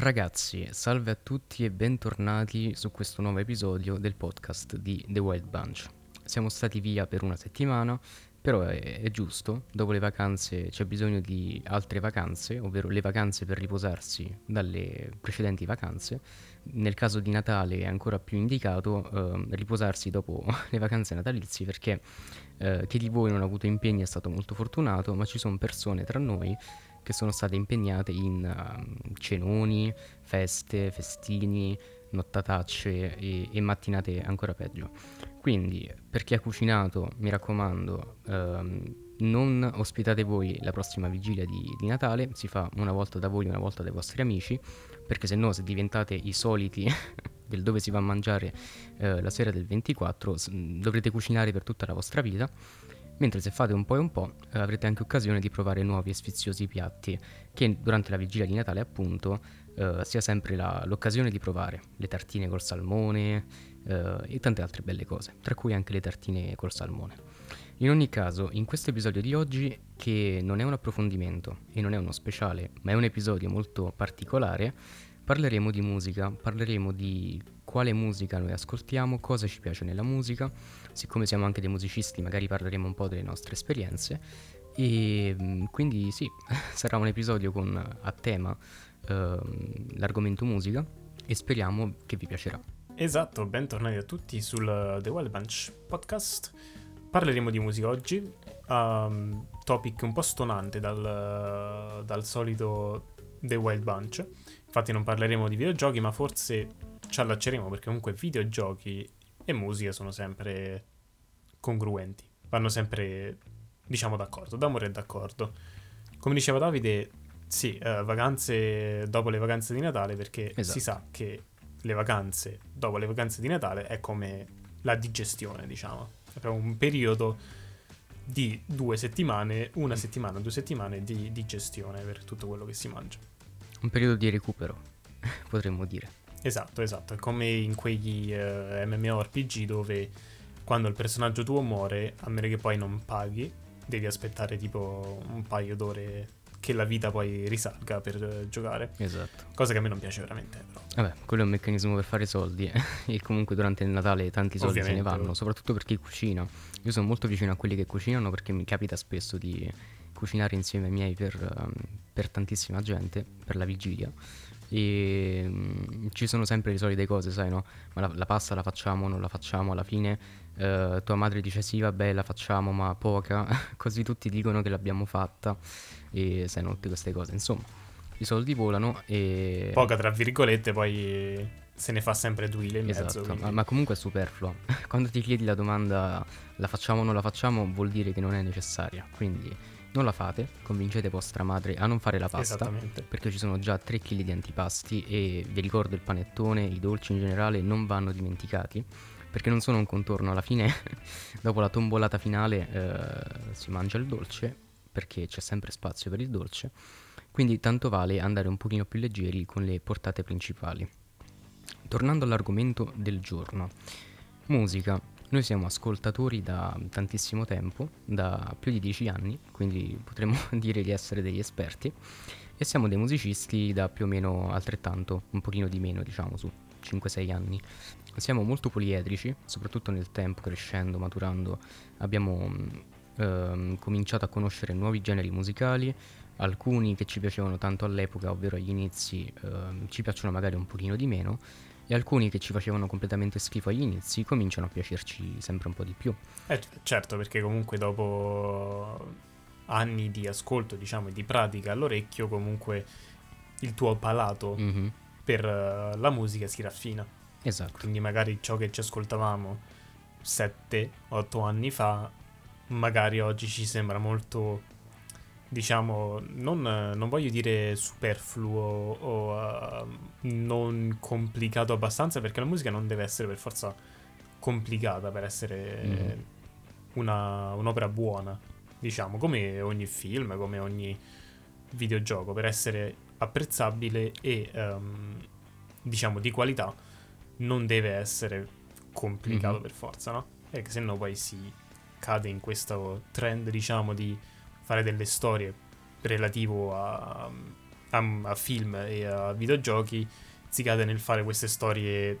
Ragazzi, salve a tutti e bentornati su questo nuovo episodio del podcast di The Wild Bunch. Siamo stati via per una settimana, però è, è, giusto, dopo le vacanze c'è bisogno di altre vacanze, ovvero le vacanze per riposarsi dalle precedenti vacanze. Nel caso di Natale è ancora più indicato eh, riposarsi dopo le vacanze natalizie perché eh, chi di voi non ha avuto impegni è stato molto fortunato, ma ci sono persone tra noi che sono state impegnate in uh, cenoni, feste, festini, nottatacce e, e, mattinate ancora peggio. Quindi, per chi ha cucinato, mi raccomando, uh, non ospitate voi la prossima vigilia di, di, Natale, si fa una volta da voi, una volta dai vostri amici, perché se no, se diventate i soliti del dove si va a mangiare uh, la sera del 24, dovrete cucinare per tutta la vostra vita mentre se fate un po' e un po' eh, avrete anche occasione di provare nuovi e sfiziosi piatti che durante la vigilia di Natale appunto eh, sia sempre la, l'occasione di provare le tartine col salmone eh, e tante altre belle cose, tra cui anche le tartine col salmone. In ogni caso, in questo episodio di oggi, che non è un approfondimento e non è uno speciale, ma è un episodio molto particolare, parleremo di musica, parleremo di quale musica noi ascoltiamo, cosa ci piace nella musica, siccome siamo anche dei musicisti magari parleremo un po' delle nostre esperienze e mm, quindi sì, sarà un episodio con a tema eh, l'argomento musica e speriamo che vi piacerà. Esatto, bentornati a tutti sul The Wild Bunch podcast. Parleremo di musica oggi, um, topic un po' stonante dal, dal solito The Wild Bunch. Infatti non parleremo di videogiochi, ma forse ci allacceremo perché comunque videogiochi e musica sono sempre congruenti, vanno sempre, diciamo, d'accordo, d'amore e d'accordo. Come diceva Davide, sì, uh, vacanze dopo le vacanze di Natale perché esatto. si sa che le vacanze dopo le vacanze di Natale è come la digestione, diciamo. È proprio un periodo di due settimane, una settimana, due settimane di digestione per tutto quello che si mangia. Un periodo di recupero, potremmo dire. Esatto, esatto, è come in quegli uh, MMORPG dove quando il personaggio tuo muore, a meno che poi non paghi, devi aspettare tipo un paio d'ore che la vita poi risalga per uh, giocare. Esatto. Cosa che a me non piace veramente. Però. Vabbè, quello è un meccanismo per fare soldi eh. e comunque durante il Natale tanti soldi Ovviamente. se ne vanno, soprattutto per chi cucina. Io sono molto vicino a quelli che cucinano perché mi capita spesso di cucinare insieme ai miei per, um, per tantissima gente, per la vigilia e mh, ci sono sempre le solite cose, sai, no? Ma la, la pasta la facciamo, non la facciamo, alla fine eh, tua madre dice sì, vabbè, la facciamo, ma poca, così tutti dicono che l'abbiamo fatta e sai, no, tutte queste cose. Insomma, i soldi volano e... Poca, tra virgolette, poi se ne fa sempre due in esatto, mezzo. Quindi... Ma, ma, comunque è superfluo. Quando ti chiedi la domanda la facciamo o non la facciamo, vuol dire che non è necessaria. Quindi non la fate, convincete vostra madre a non fare la pasta, perché ci sono già 3 kg di antipasti e vi ricordo il panettone, i dolci in generale non vanno dimenticati, perché non sono un contorno, alla fine dopo la tombolata finale eh, si mangia il dolce, perché c'è sempre spazio per il dolce, quindi tanto vale andare un pochino più leggeri con le portate principali. Tornando all'argomento del giorno, musica. Noi siamo ascoltatori da tantissimo tempo, da più di dieci anni, quindi potremmo dire di essere degli esperti, e siamo dei musicisti da più o meno altrettanto, un pochino di meno diciamo, su 5-6 anni. Siamo molto poliedrici, soprattutto nel tempo, crescendo, maturando, abbiamo ehm, cominciato a conoscere nuovi generi musicali, alcuni che ci piacevano tanto all'epoca, ovvero agli inizi, ehm, ci piacciono magari un pochino di meno, e alcuni che ci facevano completamente schifo agli inizi cominciano a piacerci sempre un po' di più. Eh, certo, perché comunque dopo anni di ascolto, diciamo, e di pratica all'orecchio, comunque il tuo palato mm-hmm. per uh, la musica si raffina. Esatto. Quindi magari ciò che ci ascoltavamo 7-8 anni fa, magari oggi ci sembra molto diciamo, non, non, voglio dire superfluo o uh, non complicato abbastanza, perché la musica non deve essere per forza complicata per essere mm. una, un'opera buona, diciamo, come ogni film, come ogni videogioco, per essere apprezzabile e, um, diciamo, di qualità, non deve essere complicato mm-hmm. per forza, no? Perché se no poi si cade in questo trend, diciamo, di fare delle storie relativo a, a, a film e a videogiochi si cade nel fare queste storie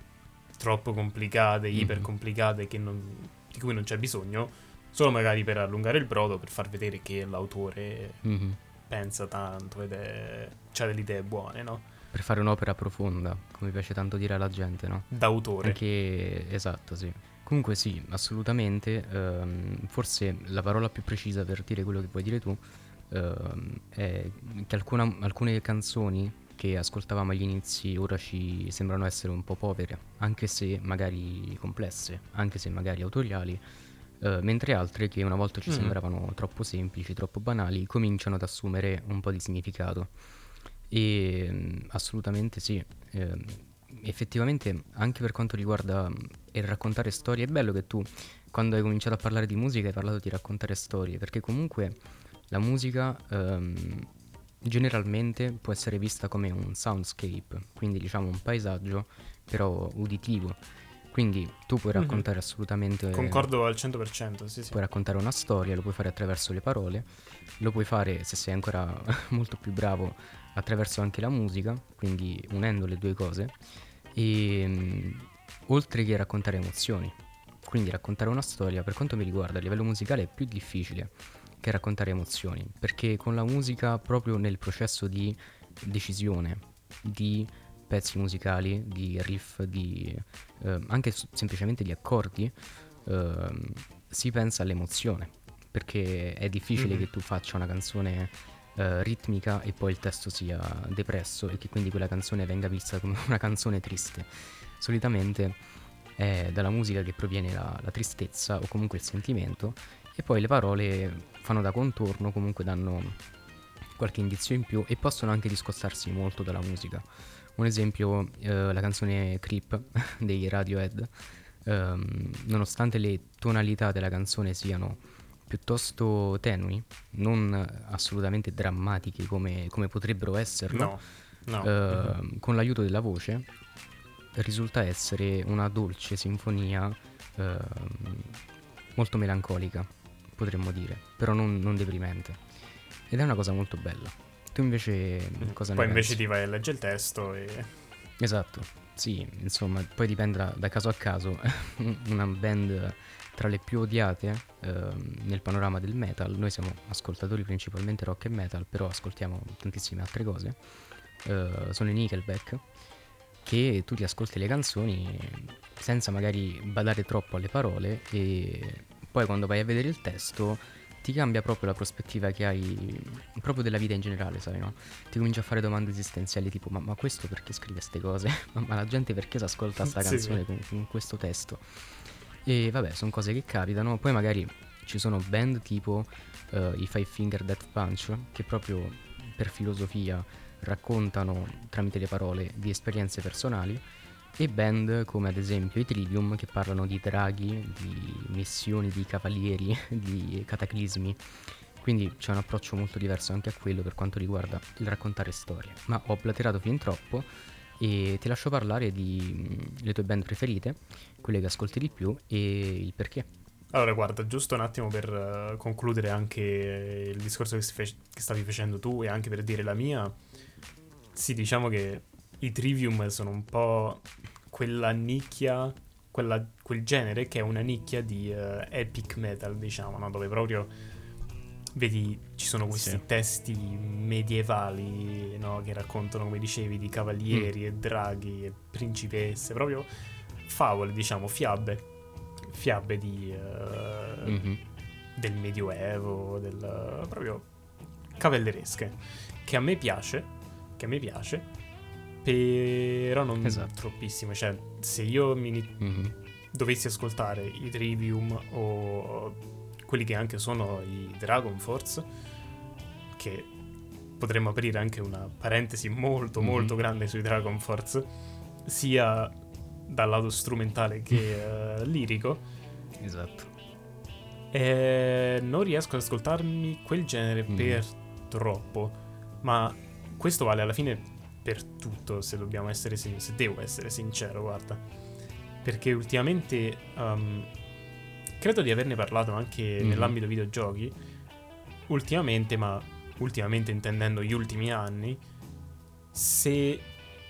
troppo complicate, Mhm. iper complicate che non- di cui non c'è bisogno, solo magari per allungare il brodo, per far vedere che l'autore Mhm. pensa tanto ed è... ha delle idee buone, no? Per fare un'opera profonda, come piace tanto dire alla gente, no? D'autore. Anche esatto, sì. Comunque sì, assolutamente. ehm, forse la parola più precisa per dire quello che vuoi dire tu ehm, è che alcuna- alcune canzoni che ascoltavamo agli inizi ora ci sembrano essere un po' povere, anche se magari complesse, anche se magari autoriali, eh, mentre altre che una volta ci Mhm. sembravano troppo semplici, troppo banali, cominciano ad assumere un po' di significato. E mm, assolutamente sì. ehm, effettivamente, anche per quanto riguarda mm, il raccontare storie, è bello che tu, quando hai cominciato a parlare di musica, hai parlato di raccontare storie, perché comunque la musica ehm, generalmente può essere vista come un soundscape, quindi diciamo un paesaggio, però uditivo. Quindi tu puoi Mhm. raccontare assolutamente Concordo al 100%, sì, sì. puoi raccontare una storia, lo puoi fare attraverso le parole, lo puoi fare, se sei ancora molto più bravo, attraverso anche la musica, quindi unendo le due cose, e mm, oltre che raccontare emozioni. Quindi raccontare una storia, per quanto mi riguarda, a livello musicale è più difficile che raccontare emozioni, perché con la musica, proprio nel processo di decisione, di pezzi musicali, di riff, di eh, anche semplicemente di accordi, ehm, si pensa all'emozione, perché è difficile Mhm. che tu faccia una canzone eh, ritmica e poi il testo sia depresso e che quindi quella canzone venga vista come una canzone triste. Solitamente è dalla musica che proviene la, la tristezza o comunque il sentimento e poi le parole fanno da contorno, comunque danno qualche indizio in più e possono anche discostarsi molto dalla musica. Un esempio, eh, la canzone Creep dei Radiohead, ehm, nonostante le tonalità della canzone siano piuttosto tenui, non assolutamente drammatiche come, come potrebbero esserlo, No, no. ehm, con l'aiuto della voce risulta essere una dolce sinfonia ehm, molto melancolica, potremmo dire, però non, non deprimente. Ed è una cosa molto bella. Tu invece Mhm. cosa Poi ne invece pensi? ti vai a leggere il testo e... Esatto, sì, insomma, poi dipende da, da caso a caso. una band tra le più odiate ehm, nel panorama del metal, noi siamo ascoltatori principalmente rock e metal, però ascoltiamo tantissime altre cose, eh, sono i Nickelback, che tu ti ascolti le canzoni senza magari badare troppo alle parole e poi quando vai a vedere il testo ti cambia proprio la prospettiva che hai proprio della vita in generale, sai, no? Ti cominci a fare domande esistenziali tipo ma, ma questo perché scrive queste cose? ma, ma la gente perché si ascolta sta Sì, canzone. Con, con questo testo? E vabbè, sono cose che capitano. Poi magari ci sono band tipo eh, i Five Finger Death Punch che proprio per filosofia raccontano tramite le parole di esperienze personali e band come ad esempio i Trivium che parlano di draghi, di missioni, di cavalieri, di cataclismi. Quindi c'è un approccio molto diverso anche a quello per quanto riguarda il raccontare storie. Ma ho blaterato fin troppo e ti lascio parlare di mm, tue band preferite, quelle che ascolti di più e il perché. Allora, guarda, giusto un attimo per eh, concludere anche il discorso che, fe- che stavi facendo tu e anche per dire la mia. Sì, diciamo che i Trivium sono un po' quella nicchia, quella- quel genere che è una nicchia di eh, epic metal, diciamo, no? Dove proprio vedi ci sono questi Sì. testi medievali, no? Che raccontano, come dicevi, di cavalieri e draghi e principesse, proprio favole, diciamo, fiabe. Fiabe di... eh, Mhm. del medioevo, del proprio cavalleresche, che a me piace, che me piace, però non Esatto. troppissimo, cioè se io mi Mhm. dovessi ascoltare i Trivium o quelli che anche sono i Dragon Force, che potremmo aprire anche una parentesi molto Mhm. molto grande sui Dragon Force, sia dal lato strumentale che eh, lirico, Esatto. eh, non riesco ad ascoltarmi quel genere Mm. per troppo, ma questo vale alla fine per tutto, se dobbiamo essere sin- se devo essere sincero, guarda. Perché ultimamente um, credo di averne parlato anche Mhm. nell'ambito videogiochi. Ultimamente, ma ultimamente intendendo gli ultimi anni, se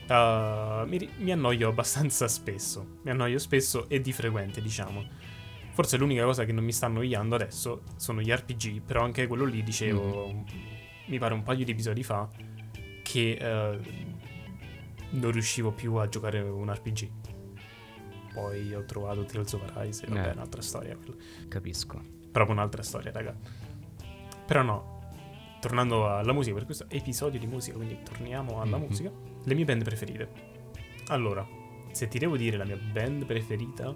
uh, mi, mi annoio abbastanza spesso. Mi annoio spesso e di frequente, diciamo. Forse l'unica cosa che non mi sta annoiando adesso sono gli RPG, però anche quello lì dicevo, mm-hmm. mi pare un paio di episodi fa, che uh, non riuscivo più a giocare un RPG. Poi ho trovato Tales of Arise, vabbè, eh. è un'altra storia. Quella. Capisco. Proprio un'altra storia, raga. Però no, tornando alla musica, per questo episodio di musica, quindi torniamo alla mm-hmm. musica, le mie band preferite. Allora, se ti devo dire la mia band preferita,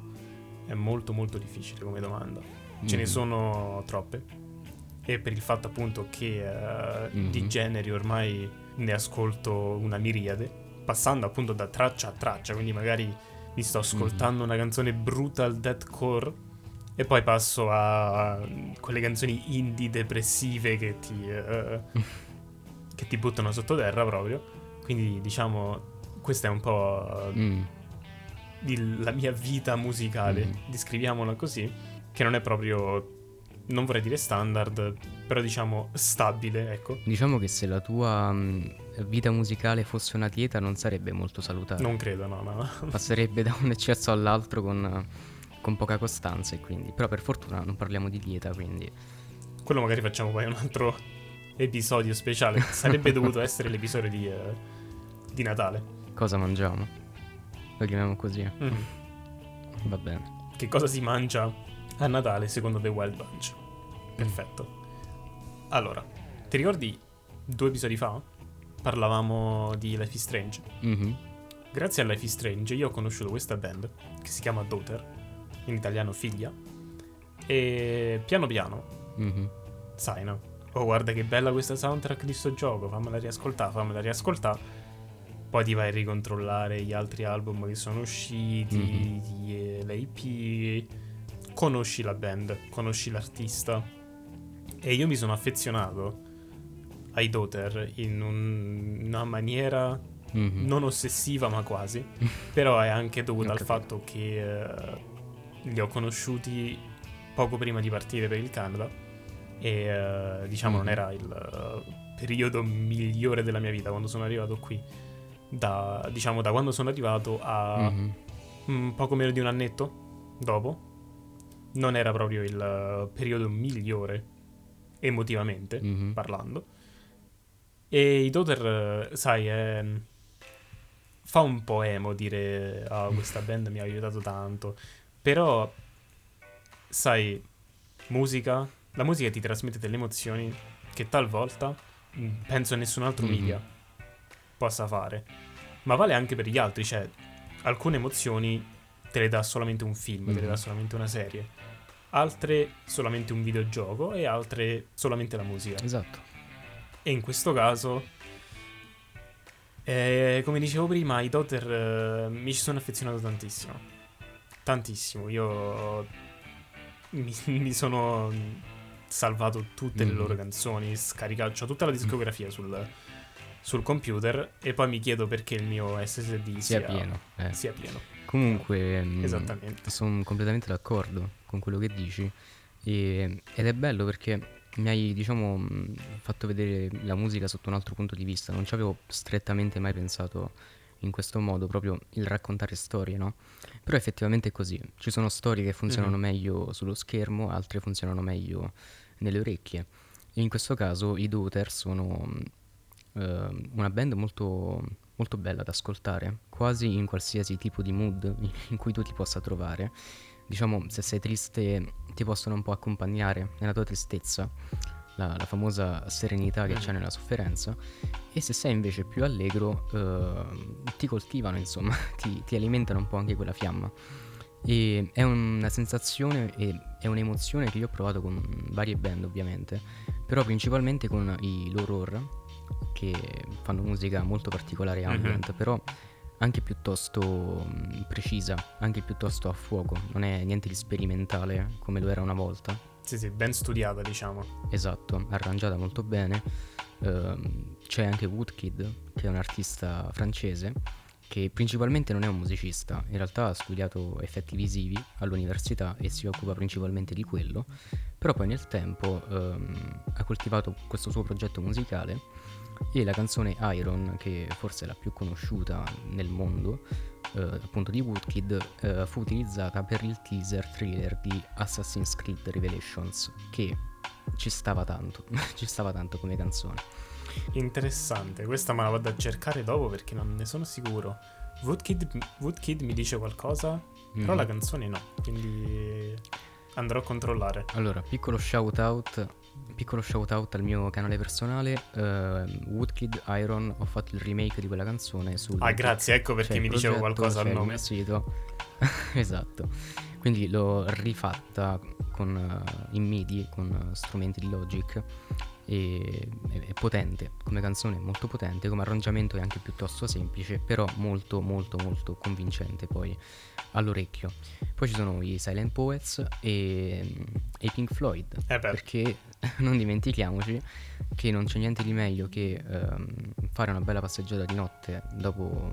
è molto molto difficile come domanda. Ce mm-hmm. ne sono troppe. E per il fatto appunto che uh, mm-hmm. di generi ormai ne ascolto una miriade, passando appunto da traccia a traccia, quindi magari mi sto ascoltando mm-hmm. una canzone brutal deathcore e poi passo a quelle canzoni indie depressive che ti, uh, che ti buttano sottoterra proprio. Quindi diciamo, questa è un po' mm. il, la mia vita musicale, mm. descriviamola così, che non è proprio non vorrei dire standard, però diciamo stabile, ecco. Diciamo che se la tua vita musicale fosse una dieta non sarebbe molto salutare. Non credo, no, no. Passerebbe da un eccesso all'altro con, con poca costanza e quindi... Però per fortuna non parliamo di dieta, quindi... Quello magari facciamo poi un altro episodio speciale. Sarebbe dovuto essere l'episodio di, uh, di Natale. Cosa mangiamo? Lo chiamiamo così. Mm. Va bene. Che cosa si mangia a Natale secondo The Wild Bunch. Perfetto. Allora, ti ricordi due episodi fa? Parlavamo di Life is Strange. Mm-hmm. Grazie a Life is Strange io ho conosciuto questa band che si chiama Daughter, in italiano figlia. E piano piano, mm-hmm. sai no? Oh guarda che bella questa soundtrack di sto gioco, fammela riascoltare, fammela riascoltare. Poi ti vai a ricontrollare gli altri album che sono usciti, mm-hmm. l'AP conosci la band, conosci l'artista. E io mi sono affezionato ai Daughter in un, una maniera mm-hmm. non ossessiva, ma quasi. Però è anche dovuta al fatto che uh, li ho conosciuti poco prima di partire per il Canada. E uh, diciamo mm-hmm. non era il uh, periodo migliore della mia vita quando sono arrivato qui. Da, diciamo da quando sono arrivato a mm-hmm. un poco meno di un annetto dopo non era proprio il eh, periodo migliore emotivamente mm-hmm. parlando. E i Daughter, eh, sai, è... fa un po' emo dire ah, questa band mi ha aiutato tanto. Però, sai, musica, la musica ti trasmette delle emozioni che talvolta mm, penso nessun altro mm-hmm. media possa fare. Ma vale anche per gli altri, cioè alcune emozioni te le dà solamente un film, mm-hmm. te le dà mhm. solamente una serie altre solamente un videogioco e altre solamente la musica. Esatto. E in questo caso, eh, come dicevo prima, i Daughter eh, mi ci sono affezionato tantissimo. Tantissimo. Io mi, mi sono salvato tutte mm. le loro canzoni, scaricato, ho tutta la discografia mm. sul, sul, computer e poi mi chiedo perché il mio SSD sia, sia pieno. Eh. Sia pieno. Comunque, mm, sono completamente d'accordo con quello che dici e, ed è bello perché mi hai, diciamo, mm, fatto vedere la musica sotto un altro punto di vista. Non ci avevo strettamente mai pensato in questo modo, proprio il raccontare storie, no? Però effettivamente è così. Ci sono storie che funzionano mm-hmm. meglio sullo schermo, altre funzionano meglio nelle orecchie. E in questo caso i Daughter sono uh, una band molto molto bella da ascoltare, quasi in qualsiasi tipo di mood in cui tu ti possa trovare. Diciamo, se sei triste ti possono un po' accompagnare nella tua tristezza, la, la famosa serenità che c'è nella sofferenza, e se sei invece più allegro eh, ti coltivano, insomma, ti, ti alimentano un po' anche quella fiamma. E è una sensazione e è un'emozione che io ho provato con varie band ovviamente, però principalmente con i loro horror che fanno musica molto particolare ambient, mm-hmm. però anche piuttosto mm, precisa, anche piuttosto a fuoco, non è niente di sperimentale come lo era una volta. Sì, sì, ben studiata, diciamo. Esatto, arrangiata molto bene. Uh, c'è anche Woodkid, che è un artista francese, che principalmente non è un musicista, in realtà ha studiato effetti visivi all'università e si occupa principalmente di quello, però poi nel tempo um, ha coltivato questo suo progetto musicale e la canzone Iron, che forse è la più conosciuta nel mondo, eh, appunto di Woodkid, eh, fu utilizzata per il teaser thriller di Assassin's Creed Revelations, che ci stava tanto, ci stava tanto come canzone. Interessante, questa me la vado a cercare dopo perché non ne sono sicuro. Woodkid, Woodkid mi dice qualcosa, mm-hmm. però la canzone no, quindi andrò a controllare. Allora, piccolo shout out piccolo shout out al mio canale personale uh, Woodkid Iron ho fatto il remake di quella canzone sul ah grazie ecco perché mi dicevo qualcosa al nome. sito. Esatto. Quindi l'ho rifatta con, uh, in MIDI con uh, strumenti di Logic e è potente come canzone, molto potente, come arrangiamento è anche piuttosto semplice, però molto molto molto convincente poi all'orecchio. Poi ci sono i Silent Poets e, e Pink Floyd, eh perché non dimentichiamoci che non c'è niente di meglio che ehm, fare una bella passeggiata di notte dopo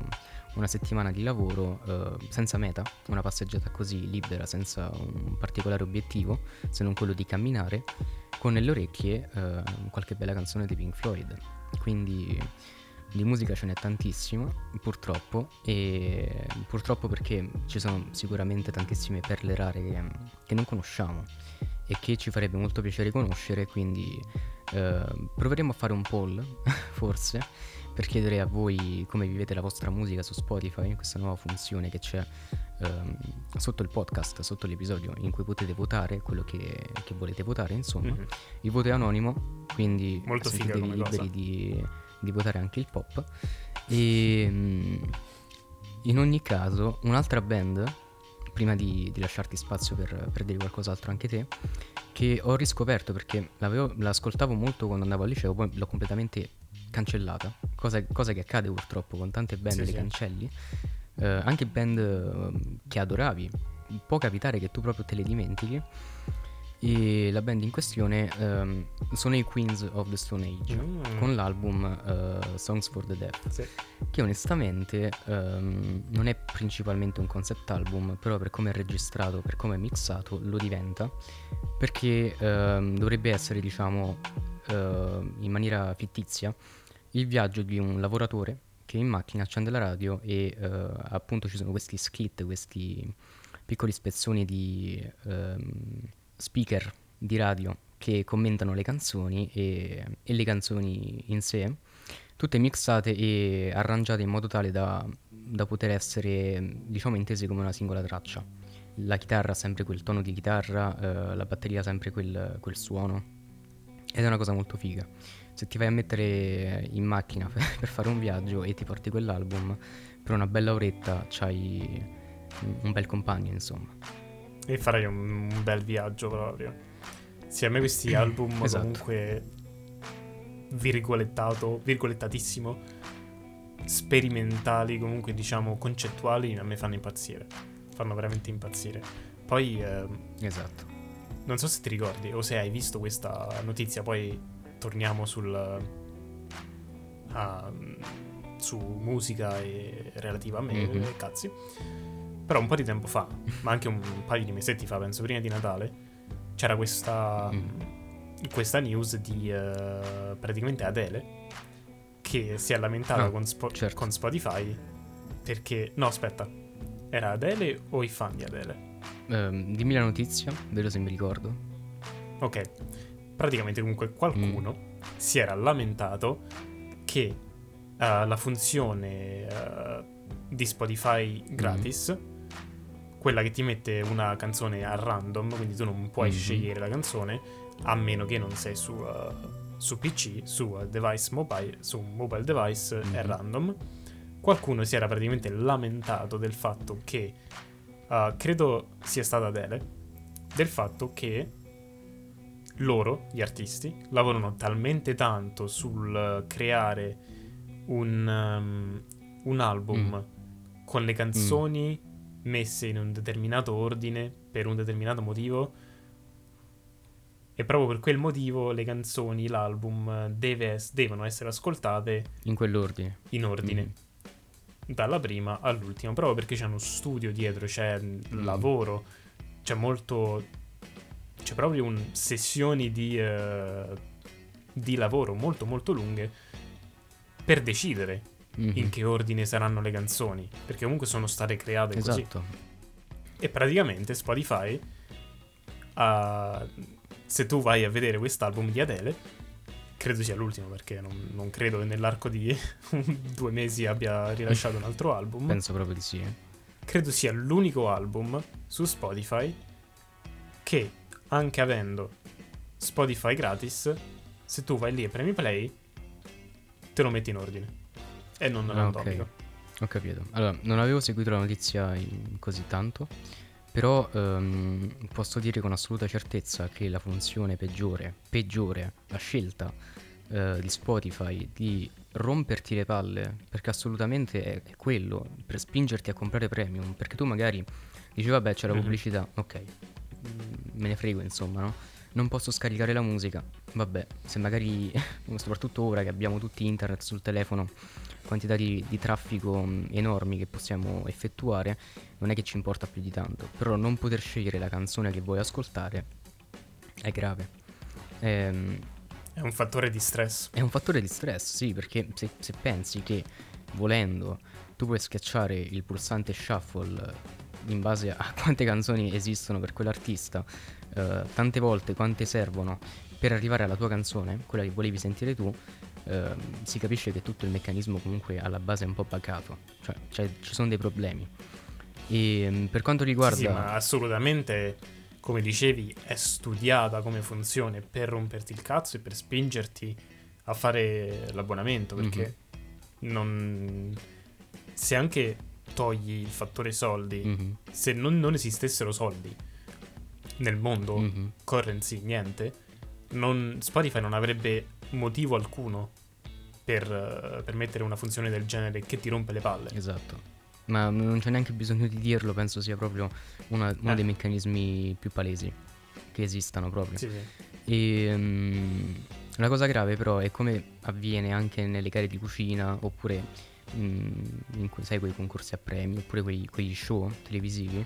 una settimana di lavoro eh, senza meta, una passeggiata così libera, senza un particolare obiettivo, se non quello di camminare, con nelle orecchie eh, qualche bella canzone di Pink Floyd. Quindi di musica ce n'è tantissimo, purtroppo, e purtroppo perché ci sono sicuramente tantissime perle rare che, che non conosciamo e che ci farebbe molto piacere conoscere, quindi eh, proveremo a fare un poll, forse, per chiedere a voi come vivete la vostra musica su Spotify, questa nuova funzione che c'è ehm, sotto il podcast, sotto l'episodio, in cui potete votare quello che, che volete votare, insomma. Mm-hmm. Il voto è anonimo, quindi Molto sentitevi liberi di, di, votare anche il pop. E mm, in ogni caso, un'altra band, prima di, di lasciarti spazio per, per dire qualcos'altro anche te, che ho riscoperto perché l'ascoltavo molto quando andavo al liceo, poi l'ho completamente cancellata, cosa, cosa, che accade purtroppo con tante band, sì, le sì. cancelli, eh, anche band eh, che adoravi, può capitare che tu proprio te le dimentichi. E la band in questione um, sono i Queens of the Stone Age mm. con l'album uh, Songs for the Deaf, sì. che onestamente um, non è principalmente un concept album, però per come è registrato, per come è mixato, lo diventa, perché um, dovrebbe essere, diciamo, uh, in maniera fittizia, il viaggio di un lavoratore che in macchina accende la radio e uh, appunto ci sono questi skit, questi piccoli spezzoni di um, speaker di radio che commentano le canzoni e, e, le canzoni in sé, tutte mixate e arrangiate in modo tale da, da poter essere diciamo intese come una singola traccia. La chitarra ha sempre quel tono di chitarra, uh, la batteria ha sempre quel, quel suono ed è una cosa molto figa se ti vai a mettere in macchina per fare un viaggio e ti porti quell'album, per una bella oretta c'hai un bel compagno, insomma. E farai un, un bel viaggio proprio. Sì, a me questi album esatto. comunque virgolettato, virgolettatissimo, sperimentali, comunque diciamo concettuali, a me fanno impazzire. Fanno veramente impazzire. Poi... Eh, esatto. Non so se ti ricordi o se hai visto questa notizia, poi torniamo sul, uh, su musica e relativa a me, mm-hmm. cazzi. Però un po' di tempo fa, ma anche un paio di mesetti fa, penso prima di Natale, c'era questa, mm. questa news di uh, praticamente Adele che si è lamentata ah, con, Spo- certo. con Spotify perché... No, aspetta, era Adele o i fan di Adele? Um, dimmi la notizia, vedo se mi ricordo. Ok, praticamente comunque qualcuno mm. si era lamentato che uh, la funzione uh, di Spotify gratis, mm. quella che ti mette una canzone a random, quindi tu non puoi mm-hmm. scegliere la canzone a meno che non sei su, uh, su PC, su device mobile, su mobile device mm-hmm. è random. Qualcuno si era praticamente lamentato del fatto che, credo sia stata Adele, del fatto che loro, gli artisti, lavorano talmente tanto sul creare un, um, un album mm. con le canzoni mm. messe in un determinato ordine per un determinato motivo. E proprio per quel motivo le canzoni, l'album deve, devono essere ascoltate in quell'ordine. In ordine. Mm. Dalla prima all'ultima, proprio perché c'è uno studio dietro, c'è mm. lavoro, c'è molto c'è proprio un, sessioni di, uh, di lavoro molto molto lunghe per decidere Mhm. in che ordine saranno le canzoni, perché comunque sono state create così. Esatto. E praticamente Spotify, ha- se tu vai a vedere quest'album di Adele, credo sia l'ultimo perché non, non credo che nell'arco di due mesi abbia rilasciato un altro album, Penso proprio di sì. credo sia l'unico album su Spotify che, anche avendo Spotify gratis, se tu vai lì e premi play, te lo metti in ordine. E non Ah, randomico. ok. Ho capito. Allora, non avevo seguito la notizia così tanto, però ehm, posso dire con assoluta certezza che la funzione peggiore, peggiore, la scelta eh, di Spotify di romperti le palle, perché assolutamente è, è quello, per spingerti a comprare premium, perché tu magari dici vabbè c'è la Mhm. pubblicità, ok, mm, me ne frego insomma, no? Non posso scaricare la musica, vabbè, se magari, soprattutto ora che abbiamo tutti internet sul telefono, quantità di, di traffico mh, enormi che possiamo effettuare, non è che ci importa più di tanto. Però non poter scegliere la canzone che vuoi ascoltare è grave. Ehm, È un fattore di stress. è un fattore di stress, sì, perché se, se pensi che volendo tu puoi schiacciare il pulsante shuffle in base a quante canzoni esistono per quell'artista, eh, tante volte quante servono per arrivare alla tua canzone, quella che volevi sentire tu, eh, si capisce che tutto il meccanismo comunque alla base è un po' buggato, cioè, cioè, ci sono dei problemi. E mm, per quanto riguarda... Sì, sì, ma assolutamente, come dicevi, è studiata come funzione per romperti il cazzo e per spingerti a fare l'abbonamento, perché non... Se anche togli il fattore soldi, Mhm, se non, non esistessero soldi nel mondo, mhm. currency, niente, non- Spotify non avrebbe motivo alcuno per, eh, per mettere una funzione del genere che ti rompe le palle. Esatto. Ma non c'è neanche bisogno di dirlo, penso sia proprio una- uno Eh. dei meccanismi più palesi che esistano proprio. Sì, sì. E mm, la cosa grave però è come avviene anche nelle gare di cucina oppure in cui sai quei concorsi a premi oppure quei, quegli show televisivi.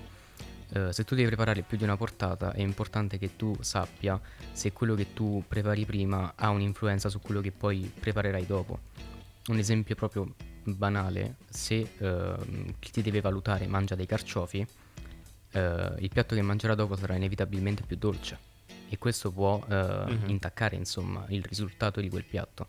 Eh, se tu devi preparare più di una portata è importante che tu sappia se quello che tu prepari prima ha un'influenza su quello che poi preparerai dopo. Un esempio proprio banale, se ehm, chi ti deve valutare mangia dei carciofi, eh, il piatto che mangerà dopo sarà inevitabilmente più dolce e questo può eh, Mhm. intaccare insomma il risultato di quel piatto.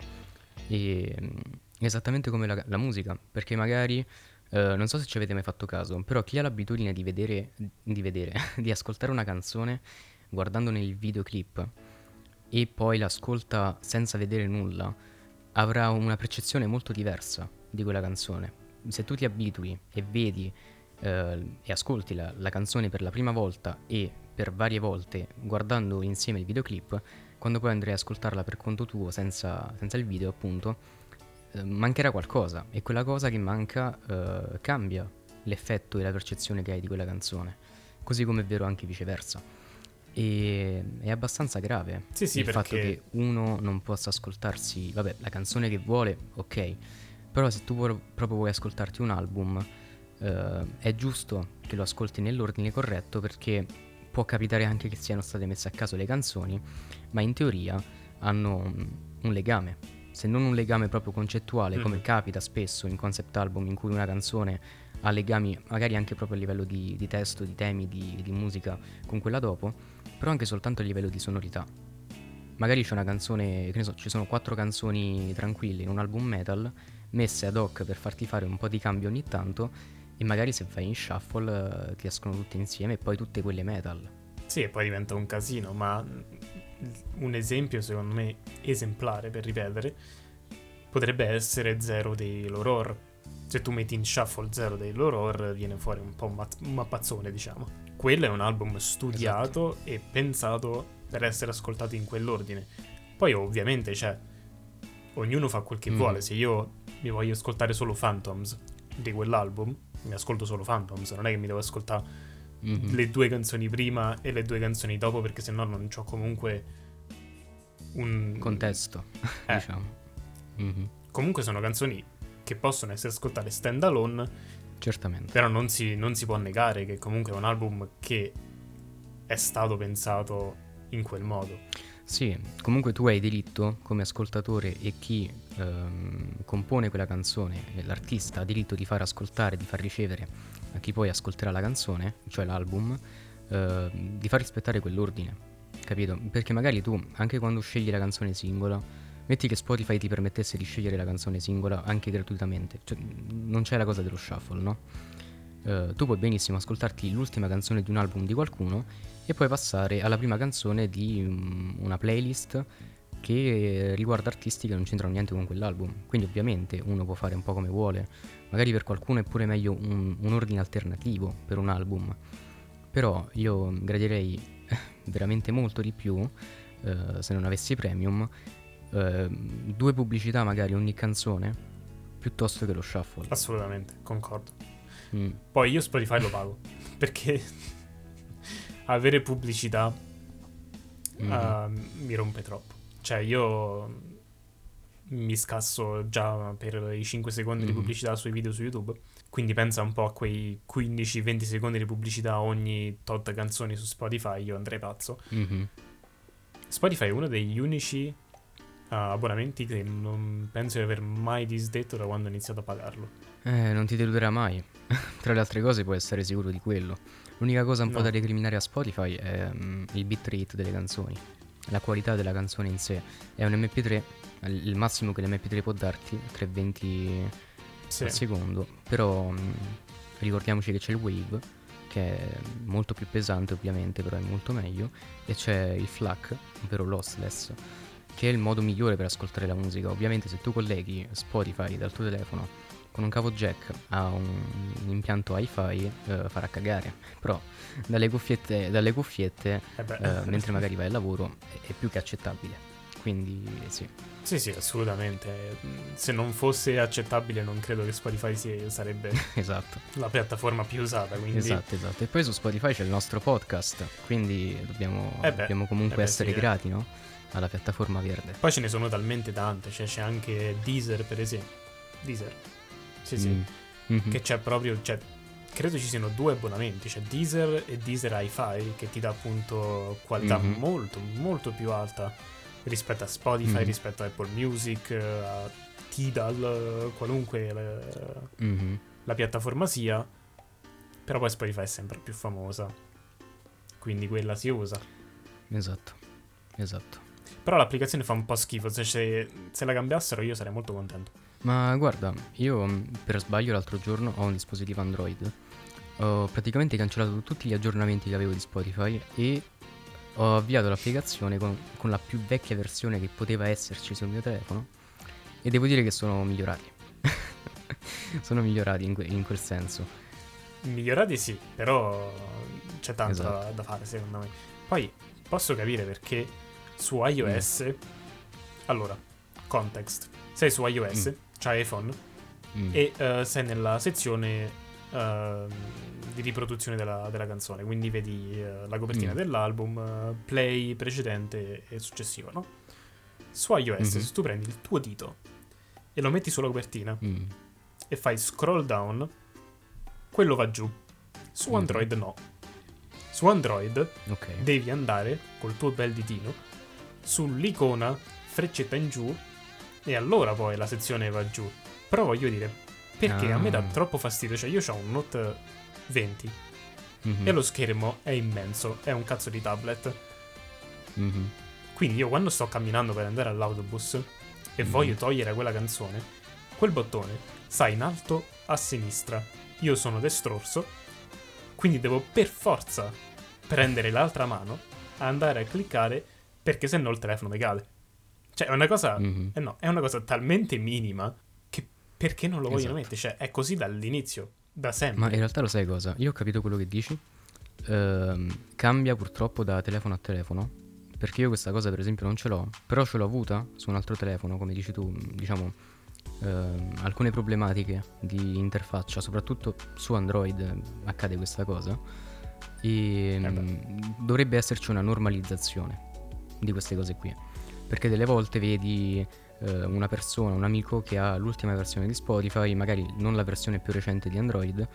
E, mm, esattamente come la, la musica, perché magari eh, non so se ci avete mai fatto caso, però chi ha l'abitudine di vedere, di vedere, di ascoltare una canzone guardandone il videoclip e poi l'ascolta senza vedere nulla, avrà una percezione molto diversa di quella canzone. Se tu ti abitui e vedi eh, e ascolti la, la canzone per la prima volta e per varie volte guardando insieme il videoclip, quando poi andrai ad ascoltarla per conto tuo senza, senza il video appunto, eh, mancherà qualcosa e quella cosa che manca eh, cambia l'effetto e la percezione che hai di quella canzone, così come è vero anche viceversa. E è abbastanza grave Sì, sì, il perché- fatto che uno non possa ascoltarsi, vabbè, la canzone che vuole, ok, però se tu vuoi- proprio vuoi ascoltarti un album, eh, è giusto che lo ascolti nell'ordine corretto perché può capitare anche che siano state messe a caso le canzoni, ma in teoria hanno un legame. Se non un legame proprio concettuale, come Mhm. capita spesso in concept album in cui una canzone ha legami magari anche proprio a livello di, di testo, di temi, di, di musica con quella dopo, però anche soltanto a livello di sonorità. Magari c'è una canzone, che ne so, ci sono quattro canzoni tranquille in un album metal messe ad hoc per farti fare un po' di cambio ogni tanto e magari se fai in shuffle eh, ti escono tutte insieme e poi tutte quelle metal. Sì, e poi diventa un casino, ma un esempio secondo me esemplare per ripetere potrebbe essere Zero dei Loror. Se tu metti in shuffle Zero dei Loror viene fuori un po' un, mappazzone, diciamo. Quello è un album studiato e pensato per essere ascoltato in quell'ordine. Poi ovviamente c'è ognuno fa quel che Mm. vuole. Se io mi voglio ascoltare solo Phantoms di quell'album, mi ascolto solo Phantoms, non è che mi devo ascoltare Mhm. le due canzoni prima e le due canzoni dopo perché sennò non ho comunque un Contesto, Eh. diciamo. Mhm, Comunque sono canzoni che possono essere ascoltate stand alone, Certamente. però non si, non si può negare che comunque è un album che è stato pensato in quel modo. Sì, comunque tu hai diritto come ascoltatore e chi ehm, compone quella canzone, l'artista ha diritto di far ascoltare, di far ricevere a chi poi ascolterà la canzone, cioè l'album, eh, di far rispettare quell'ordine, capito? Perché magari tu, anche quando scegli la canzone singola, metti che Spotify ti permettesse di scegliere la canzone singola anche gratuitamente, cioè non c'è la cosa dello shuffle, no? Uh, tu puoi benissimo ascoltarti l'ultima canzone di un album di qualcuno e poi passare alla prima canzone di um, una playlist che riguarda artisti che non c'entrano niente con quell'album. Quindi ovviamente uno può fare un po' come vuole, magari per qualcuno è pure meglio un, un ordine alternativo per un album, però io gradirei veramente molto di più, uh, se non avessi premium, uh, due pubblicità magari ogni canzone, piuttosto che lo shuffle. Assolutamente, concordo. Mm. Poi io Spotify lo pago, perché avere pubblicità mm. uh, mi rompe troppo. Cioè, io mi scasso già per i 5 secondi mm. di pubblicità sui video su YouTube. Quindi pensa un po' a quei 15-20 secondi di pubblicità ogni tot canzoni su Spotify, io andrei pazzo. Mm-hmm. Spotify è uno degli unici uh, abbonamenti che non penso di aver mai disdetto da quando ho iniziato a pagarlo. Eh, non ti deluderà mai. Tra le altre cose puoi essere sicuro di quello. L'unica cosa un no. po' da recriminare a Spotify è um, il bitrate delle canzoni. La qualità della canzone in sé è un MP3, il massimo che l'MP3 può darti, 320 sì. al secondo, però um, ricordiamoci che c'è il Wave, che è molto più pesante ovviamente, però è molto meglio, e c'è il FLAC, ovvero lossless, che è il modo migliore per ascoltare la musica. Ovviamente se tu colleghi Spotify dal tuo telefono con un cavo jack a un, impianto hi-fi eh, farà cagare. Però dalle cuffiette, dalle cuffiette eh eh, mentre magari vai al lavoro, è, è più che accettabile. Quindi sì. Sì, sì, assolutamente. Se non fosse accettabile, non credo che Spotify sia, sarebbe esatto. la piattaforma più usata. Quindi... Esatto, esatto. E poi su Spotify c'è il nostro podcast, quindi dobbiamo, eh beh, dobbiamo comunque eh beh, essere sì, grati, no? Alla piattaforma verde. Poi ce ne sono talmente tante, cioè c'è anche Deezer, per esempio. Deezer. Sì, sì. Mm. Mm-hmm. Che c'è proprio, cioè, credo ci siano due abbonamenti, c'è Deezer e Deezer hi-fi che ti dà appunto qualità mm-hmm. molto, molto più alta rispetto a Spotify, mm-hmm. rispetto a Apple Music, a Tidal, qualunque la, mm-hmm. la piattaforma sia. Però poi Spotify è sempre più famosa, quindi quella si usa. Esatto, esatto. Però l'applicazione fa un po' schifo, se, se la cambiassero io sarei molto contento. Ma guarda, io mm, per sbaglio l'altro giorno ho un dispositivo Android. Ho praticamente cancellato tutti gli aggiornamenti che avevo di Spotify e ho avviato l'applicazione con, con la più vecchia versione che poteva esserci sul mio telefono e devo dire che sono migliorati. sono migliorati in, que- in, quel senso. Migliorati sì, però c'è tanto esatto. da, da, fare secondo me. Poi posso capire perché su iOS... Mm. Allora, context. Sei su iOS, mm c'hai iPhone mm. e uh, sei nella sezione uh, di riproduzione della, della, canzone, quindi vedi uh, la copertina mm. dell'album, play precedente e successivo, no? Su iOS, mm-hmm. se tu prendi il tuo dito e lo metti sulla copertina mm. e fai scroll down, quello va giù. Su mm-hmm. Android no. Su Android okay. devi andare col tuo bel ditino sull'icona freccetta in giù e allora poi la sezione va giù. Però voglio dire, perché ah. a me dà ah. troppo fastidio. Cioè, io ho un Note 20 mm-hmm. e lo schermo è immenso, è un cazzo di tablet. Mm-hmm. Quindi io quando sto camminando per andare all'autobus e mm-hmm. voglio togliere quella canzone, quel bottone sta in alto a sinistra. Io sono destrorso, quindi devo per forza prendere l'altra mano, andare a cliccare perché se no il telefono mi cade. Cioè, è una cosa. Mm-hmm. Eh no, è una cosa talmente minima che perché non lo vogliono esatto. mettere? Cioè, è così dall'inizio, da sempre. Ma in realtà lo sai cosa? Io ho capito quello che dici. Ehm, cambia purtroppo da telefono a telefono. Perché io questa cosa, per esempio, non ce l'ho. Però ce l'ho avuta su un altro telefono, come dici tu, diciamo. Ehm, alcune problematiche di interfaccia, soprattutto su Android accade questa cosa. E eh dovrebbe esserci una normalizzazione di queste cose qui perché delle volte vedi eh, una persona, un amico che ha l'ultima versione di Spotify, magari non la versione più recente di Android,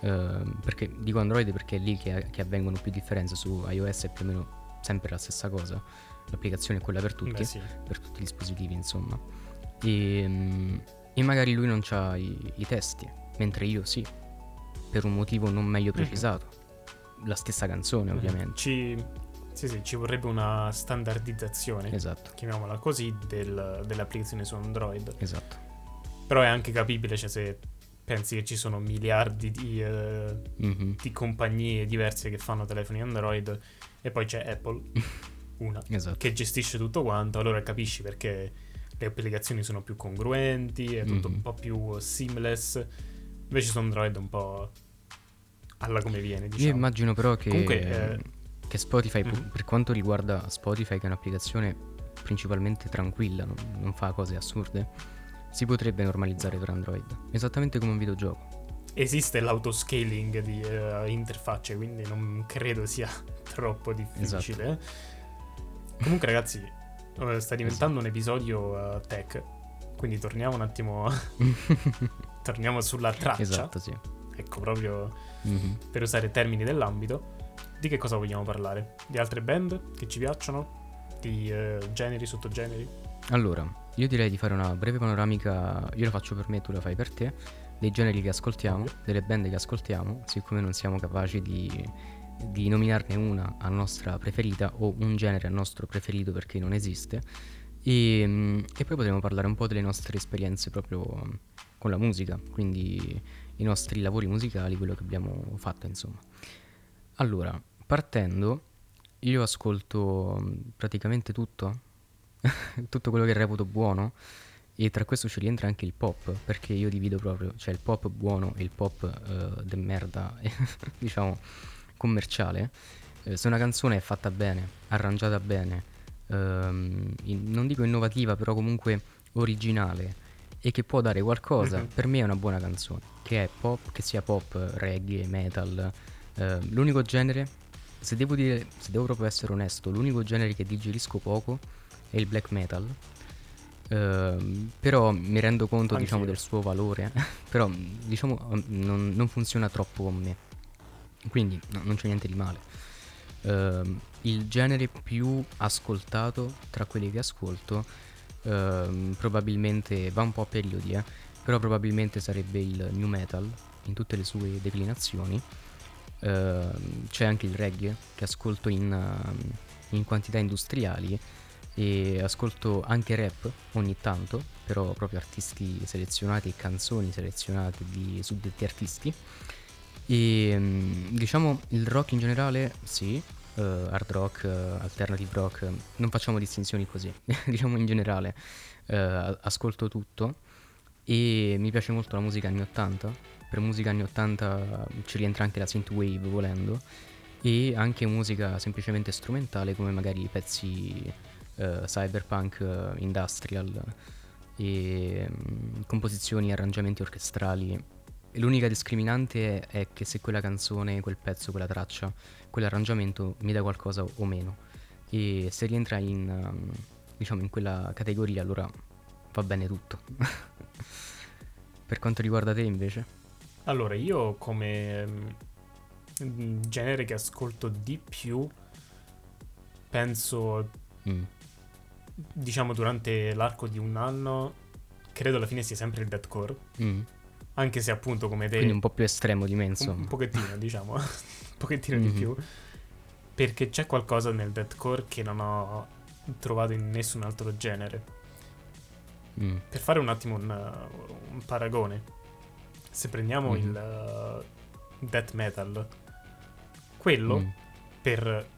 eh, perché dico Android perché è lì che, che, avvengono più differenze, su iOS è più o meno sempre la stessa cosa, l'applicazione è quella per tutti, Beh, sì. per tutti i dispositivi, insomma. E, mm, e magari lui non ha i, i testi, mentre io sì, per un motivo non meglio precisato. La stessa canzone, ovviamente. Ci, sì, sì, ci vorrebbe una standardizzazione, Esatto, chiamiamola così, del- delle applicazioni su Android. esatto. Però è anche capibile, cioè se pensi che ci sono miliardi di, eh, Mhm, di compagnie diverse che fanno telefoni Android e poi c'è Apple, una, Esatto. che gestisce tutto quanto, allora capisci perché le applicazioni sono più congruenti, è tutto Mhm. un po' più seamless. Invece su Android è un po' alla come viene, Io diciamo. immagino però che, Comunque, eh, che Spotify, mhm. per quanto riguarda Spotify, che è un'applicazione principalmente tranquilla, non, non fa cose assurde, si potrebbe normalizzare per Android, esattamente come un videogioco. Esiste l'autoscaling di eh, interfacce, quindi non credo sia troppo difficile. Esatto. Comunque, ragazzi, eh, sta diventando un episodio eh, tech. Quindi torniamo un attimo. torniamo sulla traccia. esatto, sì. Ecco, proprio Mhm. per usare termini dell'ambito. Di che cosa vogliamo parlare? Di altre band che ci piacciono? Di eh, generi, sottogeneri? Allora, io direi di fare una breve panoramica, io la faccio per me, tu la fai per te, dei generi che ascoltiamo, delle band che ascoltiamo, siccome non siamo capaci di, di nominarne una a nostra preferita o un genere a nostro preferito perché non esiste. E, mm, e poi potremo parlare un po' delle nostre esperienze proprio con la musica, quindi i nostri lavori musicali, quello che abbiamo fatto, insomma. Allora, partendo, io ascolto mm, praticamente tutto, tutto quello che reputo buono e tra questo ci rientra anche il pop, perché io divido proprio, cioè il pop buono e il pop eh, de merda, diciamo, commerciale. Eh, se una canzone è fatta bene, arrangiata bene, ehm, in- non dico innovativa, però comunque originale e che può dare qualcosa, Mhm. per me è una buona canzone, che è pop, che sia pop, reggae, metal. Eh, l'unico genere, se devo dire, se devo proprio essere onesto, l'unico genere che digerisco poco è il black metal. Ehm, però mi rendo conto diciamo Anch'io. del suo valore però diciamo mm, non, non funziona troppo con me quindi no, non c'è niente di male Ehm, il genere più ascoltato tra quelli che ascolto ehm, probabilmente va un po' a periodi eh, però probabilmente sarebbe il new metal in tutte le sue declinazioni Ehm, c'è anche il reggae che ascolto in, ehm, in quantità industriali e ascolto anche rap ogni tanto, però proprio artisti selezionati e canzoni selezionate di suddetti artisti. E mm, diciamo il rock in generale, sì, eh, hard rock, eh, alternative rock, non facciamo distinzioni così, diciamo in generale, eh, ascolto tutto e mi piace molto la musica anni 80. Per musica anni 80 ci rientra anche la synthwave volendo e anche musica semplicemente strumentale come magari pezzi eh, cyberpunk, eh, industrial e mm, composizioni arrangiamenti orchestrali. L'unica discriminante è, è che se quella canzone, quel pezzo, quella traccia, quell'arrangiamento mi dà qualcosa o meno. E se rientra in, um, diciamo, in quella categoria allora va bene tutto. per quanto riguarda te invece? Allora, io come mm, genere che ascolto di più, penso, Mm, diciamo, durante l'arco di un anno, credo alla fine sia sempre il deathcore. mm. Anche se appunto come te... Quindi un po' più estremo di me, un, insomma. un pochettino, diciamo, un pochettino di Mhm. più. Perché c'è qualcosa nel deathcore che non ho trovato in nessun altro genere. Mm, Per fare un attimo un, un paragone, se prendiamo Mhm. il uh, death metal, quello mm, per...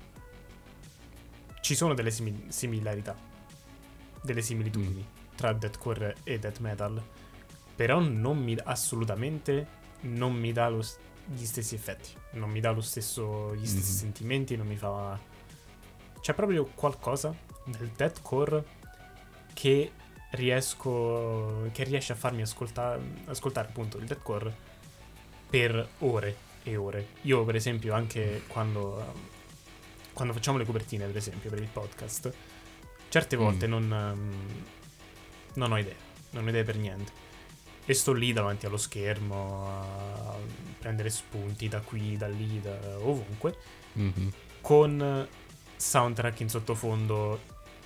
Ci sono delle simi- similarità, delle similitudini tra deathcore e death metal, però non mi assolutamente non mi dà lo gli stessi effetti, non mi dà lo stesso, gli stessi Mhm. sentimenti, non mi fa... C'è proprio qualcosa nel deathcore che riesco, che riesce a farmi ascoltare, ascoltare appunto il deathcore per ore e ore. Io per esempio anche quando quando facciamo le copertine, per esempio, per il podcast, certe Mm. volte non, ehm, non ho idee, non ho idee per niente. E sto lì davanti allo schermo a prendere spunti da qui, da lì, da ovunque, mhm. con soundtrack in sottofondo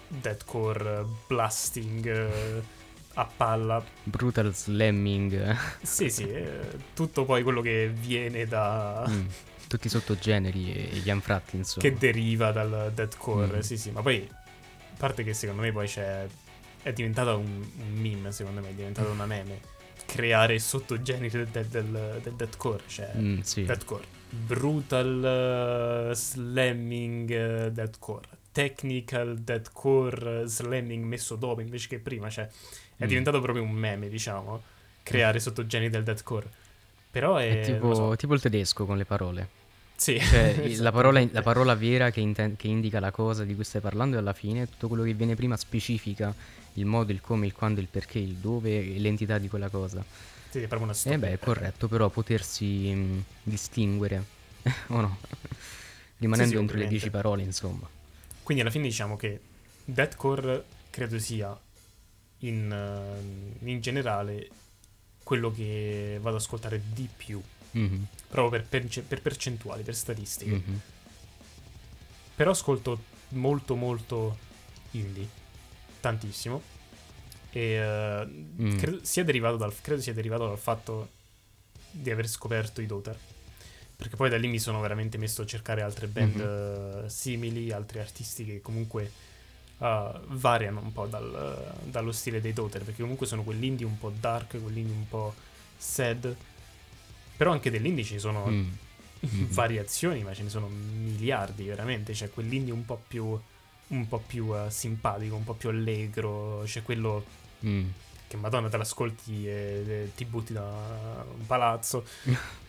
deathcore, blasting, eh, a palla. Brutal slamming. Sì, sì, eh, tutto poi quello che viene da... Mm, tutti i sottogeneri e gli anfratti, insomma. che deriva dal deathcore, Mm. sì, sì, ma poi a parte che secondo me poi c'è è diventata un, un meme, secondo me, è diventata una meme creare sottogeneri del, del, del, del deathcore, cioè Mm, sì. deathcore, brutal uh, slamming uh, deathcore, technical deathcore uh, slamming messo dopo invece che prima, cioè è Mm. diventato proprio un meme, diciamo, creare sottogeneri del deathcore. Però è, È lo so, tipo, tipo il tedesco con le parole. sì, Cioè, la, esatto. parola, la parola vera che, inten- che indica la cosa di cui stai parlando e alla fine tutto quello che viene prima specifica il modo, il come, il quando, il perché, il dove e l'entità di quella cosa. Sì, è proprio una E storia. Eh beh, è corretto, però potersi mh, distinguere, o no? Rimanendo Sì, sì, entro le dieci parole, insomma. Quindi alla fine diciamo che deathcore credo sia in, eh, in generale quello che vado ad ascoltare di più, Mhm, proprio per, perce- per percentuali, per statistiche. mhm. Però ascolto molto molto indie, tantissimo. E eh, Mm. credo, sia derivato dal, credo sia derivato dal fatto di aver scoperto i Daughter. Perché poi da lì mi sono veramente messo a cercare altre band Mhm. eh, simili, altri artisti che comunque eh, variano un po' dal- dallo stile dei Daughter. Perché comunque sono quell'indie un po' dark, quell'indie un po' sad. Però anche dell'indie ci sono Mm. Mhm. variazioni, ma ce ne sono miliardi veramente. C'è quell'indie un po' più, un po' più eh, simpatico, un po' più allegro. C'è quello Mm. che Madonna te l'ascolti e, e ti butti da un palazzo.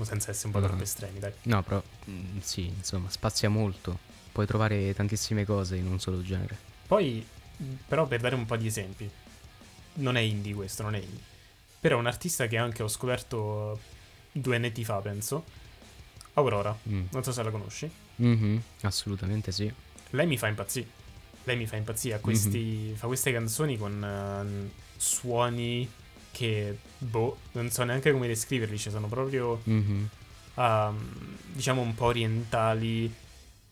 Senza essere un po' Ah. troppo estremi, dai. No, però mm, sì, insomma, spazia molto. Puoi trovare tantissime cose in un solo genere. Poi, mh, però, per dare un po' di esempi, non è indie questo, non è indie. Però un artista che anche ho scoperto due annetti fa, penso. Aurora, Mm. non so se la conosci. Mhm, Assolutamente sì. Lei mi fa impazzire. Lei mi fa impazzire. Questi, Fa queste canzoni con ehm, suoni che, boh, non so neanche come descriverli. Cioè, sono proprio, Mhm. ehm, diciamo, un po' orientali,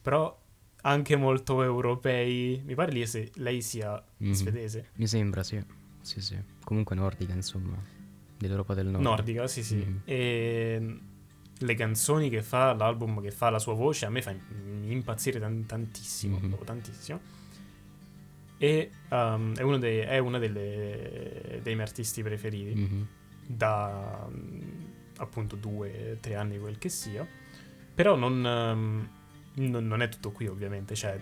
però anche molto europei. Mi pare lì se lei sia Mhm. svedese. Mi sembra, sì. Sì, sì. Comunque nordica, insomma. Dell'Europa del Nord. Nordica, sì, sì. Mhm. E le canzoni che fa, l'album che fa, la sua voce, a me fa impazzire tan- tantissimo, Mhm. proprio tantissimo. E um, è uno dei, è una delle, dei miei artisti preferiti Mhm. da mm, appunto due, tre anni, quel che sia. Però non, um, non, non è tutto qui, ovviamente. Cioè,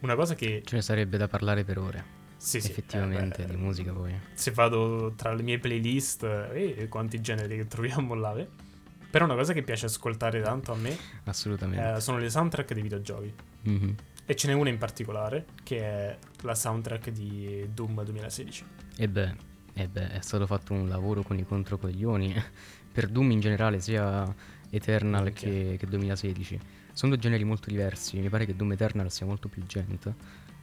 una cosa che... Ce ne sarebbe da parlare per ore. Sì, effettivamente, eh, beh, di musica poi. se vado tra le mie playlist e quanti generi che troviamo là. eh. Però una cosa che piace ascoltare tanto a me Assolutamente. eh, sono le soundtrack dei videogiochi. Mhm. E ce n'è una in particolare che è la soundtrack di Doom 2016. E beh, e beh, è stato fatto un lavoro con i controcoglioni. per Doom in generale, sia Eternal Minchia. che, che 2016. Sono due generi molto diversi. Mi pare che Doom Eternal sia molto più gent.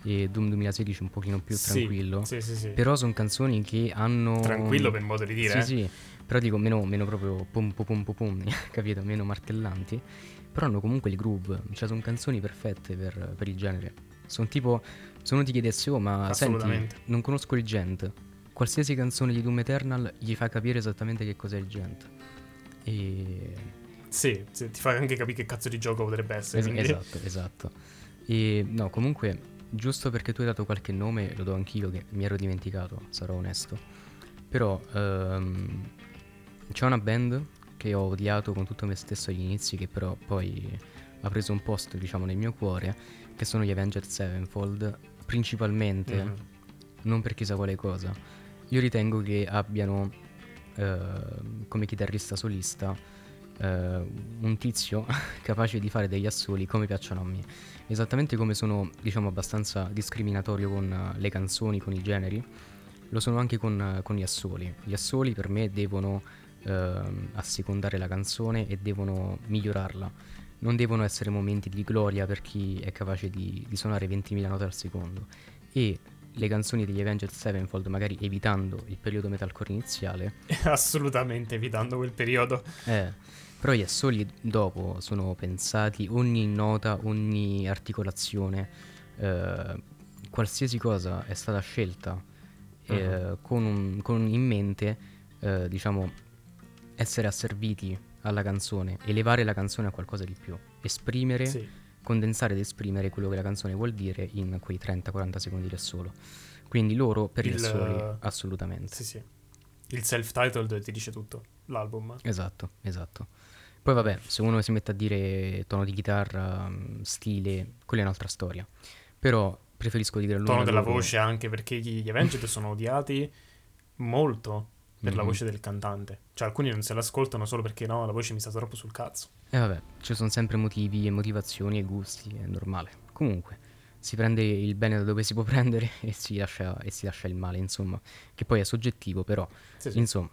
E Doom 2016 un pochino più Sì, tranquillo. Sì, sì, sì. Però sono canzoni che hanno. Tranquillo per modo di dire. Sì, eh. sì. Però dico meno, meno proprio pum pum pum pum, capito? Meno martellanti. Però hanno comunque il groove. Cioè, sono canzoni perfette per, per il genere. Sono tipo. Se uno ti chiedesse, oh, ma senti, non conosco il gent. Qualsiasi canzone di Doom Eternal gli fa capire esattamente che cos'è il gent. E. Sì, sì, ti fa anche capire che cazzo di gioco potrebbe essere. Es- quindi- esatto, esatto. E no, comunque, giusto perché tu hai dato qualche nome, lo do anch'io che mi ero dimenticato, sarò onesto. Però ehm, c'è una band che ho odiato con tutto me stesso agli inizi, che però poi ha preso un posto, diciamo, nel mio cuore, che sono gli Avenged Sevenfold, principalmente Mhm. non per chissà quale cosa. Io ritengo che abbiano eh, come chitarrista solista eh, un tizio capace di fare degli assoli come piacciono a me. Esattamente come sono, diciamo, abbastanza discriminatorio con eh, le canzoni, con i generi, lo sono anche con, eh, con gli assoli. Gli assoli per me devono ehm, assecondare la canzone e devono migliorarla. Non devono essere momenti di gloria per chi è capace di, di suonare 20.000 note al secondo. E le canzoni degli Avenged Sevenfold, magari evitando il periodo metalcore iniziale, Assolutamente evitando quel periodo. eh, però gli assoli dopo sono pensati, ogni nota, ogni articolazione, eh, qualsiasi cosa è stata scelta eh, Mhm. con, un- con in mente, eh, diciamo, essere asserviti alla canzone, elevare la canzone a qualcosa di più, esprimere, Sì, condensare ed esprimere quello che la canzone vuol dire in quei 30-40 secondi del solo. Quindi loro per il, soli, assolutamente. sì, sì. Il self-titled ti dice tutto, l'album. Esatto, esatto. Poi vabbè, se uno si mette a dire tono di chitarra, mh, stile, quella è un'altra storia. Però preferisco di gran lunga tono della loro- voce anche perché gli gli Avenged sono odiati molto per la Mhm. voce del cantante. Cioè alcuni non se l'ascoltano solo perché no, la voce mi sta troppo sul cazzo. E vabbè, ci sono sempre motivi e motivazioni e gusti, è normale. Comunque, si prende il bene da dove si può prendere e si lascia, e si lascia il male, insomma. Che poi è soggettivo, però. Sì, sì. Insomma,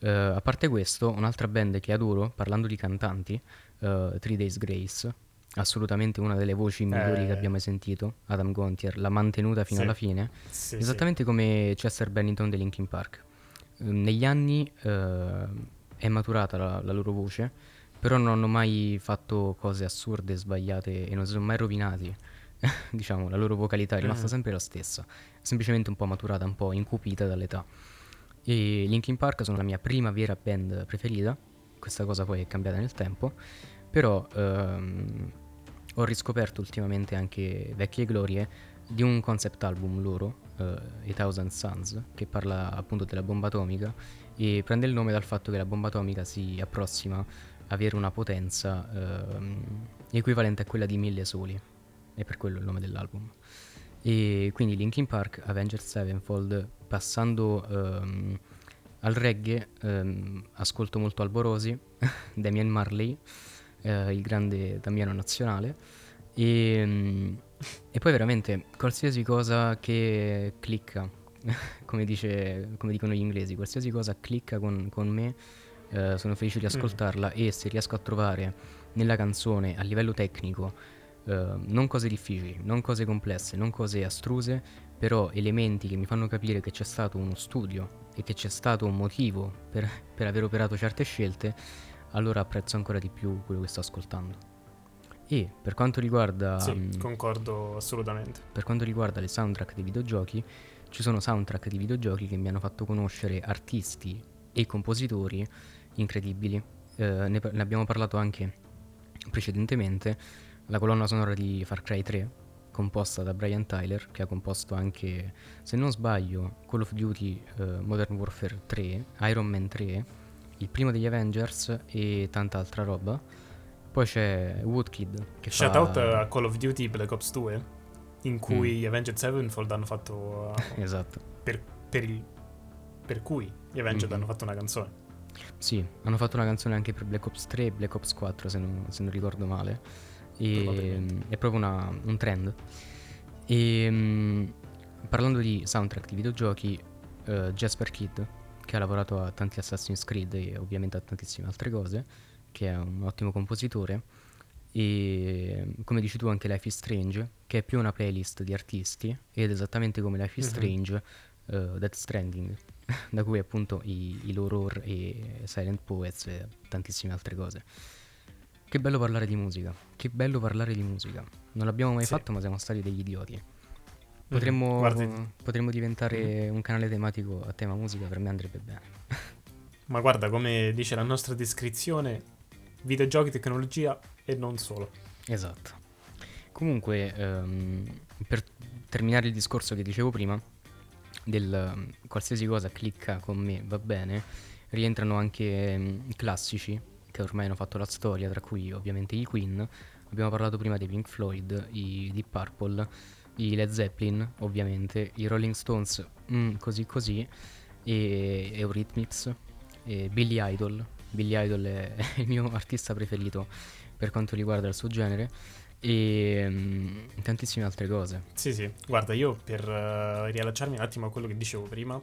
eh, a parte questo, un'altra band che adoro, parlando di cantanti, eh, Three Days Grace, assolutamente una delle voci migliori Eh. che abbiamo mai sentito, Adam Gontier, l'ha mantenuta fino Sì. alla fine, esattamente come Chester Bennington dei Linkin Park. Eh, negli anni eh, è maturata la, la loro voce, però non hanno mai fatto cose assurde, sbagliate e non si sono mai rovinati. diciamo, la loro vocalità è rimasta Mhm. sempre la stessa, semplicemente un po' maturata, un po' incupita dall'età. E Linkin Park sono la mia prima vera band preferita, questa cosa poi è cambiata nel tempo, però ehm, ho riscoperto ultimamente anche vecchie glorie di un concept album loro, eh, A Thousand Suns, che parla appunto della bomba atomica e prende il nome dal fatto che la bomba atomica si approssima a avere una potenza ehm, equivalente a quella di mille soli, e per quello il nome dell'album. E quindi Linkin Park, Avengers Sevenfold, passando ehm, al reggae, ehm, ascolto molto Alborosi, Damian Marley, eh, il grande Damiano nazionale, e, mm, e poi veramente qualsiasi cosa che clicca, come, dice, come dicono gli inglesi, qualsiasi cosa clicca con, con me, eh, sono felice di ascoltarla e se riesco a trovare nella canzone a livello tecnico eh, non cose difficili, non cose complesse, non cose astruse, però elementi che mi fanno capire che c'è stato uno studio e che c'è stato un motivo per, per aver operato certe scelte, allora apprezzo ancora di più quello che sto ascoltando. E per quanto riguarda, Sì, mm, concordo assolutamente. per quanto riguarda le soundtrack dei videogiochi, ci sono soundtrack di videogiochi che mi hanno fatto conoscere artisti e compositori incredibili. Eh, ne, ne abbiamo parlato anche precedentemente. La colonna sonora di Far Cry 3, composta da Brian Tyler, che ha composto anche, se non sbaglio, Call of Duty eh, Modern Warfare 3, Iron Man 3, il primo degli Avengers e tanta altra roba. Poi c'è Woodkid che Shout fa... out a Call of Duty Black Ops 2, in cui Mm. gli Avenged Sevenfold hanno fatto... uh, Esatto. per, per il- per cui gli Avenged Mhm. hanno fatto una canzone. Sì, hanno fatto una canzone anche per Black Ops 3 e Black Ops 4 se non, se non ricordo male. E, Probabilmente. è proprio una- un trend. E mm, parlando di soundtrack di videogiochi, eh, Jasper Kidd, che ha lavorato a tanti Assassin's Creed e ovviamente a tantissime altre cose, che è un ottimo compositore. E mm, come dici tu anche Life is Strange, che è più una playlist di artisti, ed esattamente come Life is Mhm. Strange, eh, Death Stranding, da cui appunto i, i loro horror e Silent Poets e tantissime altre cose. Che bello parlare di musica, che bello parlare di musica. Non l'abbiamo mai Sì. fatto, ma siamo stati degli idioti. Potremmo, Mhm. Guardi- potremmo diventare un canale tematico a tema musica, per me andrebbe bene. Ma guarda, come dice la nostra descrizione, videogiochi, tecnologia e non solo. Esatto. Comunque, ehm, per terminare il discorso che dicevo prima, del ehm, qualsiasi cosa clicca con me va bene, rientrano anche i classici che ormai hanno fatto la storia, tra cui ovviamente i Queen. Abbiamo parlato prima dei Pink Floyd, i Deep Purple, i Led Zeppelin, ovviamente, i Rolling Stones, mm, così così, e Eurythmics, e Billy Idol. Billy Idol è il mio artista preferito per quanto riguarda il suo genere e mm, tantissime altre cose. Sì, sì, guarda, io per eh, riallacciarmi un attimo a quello che dicevo prima,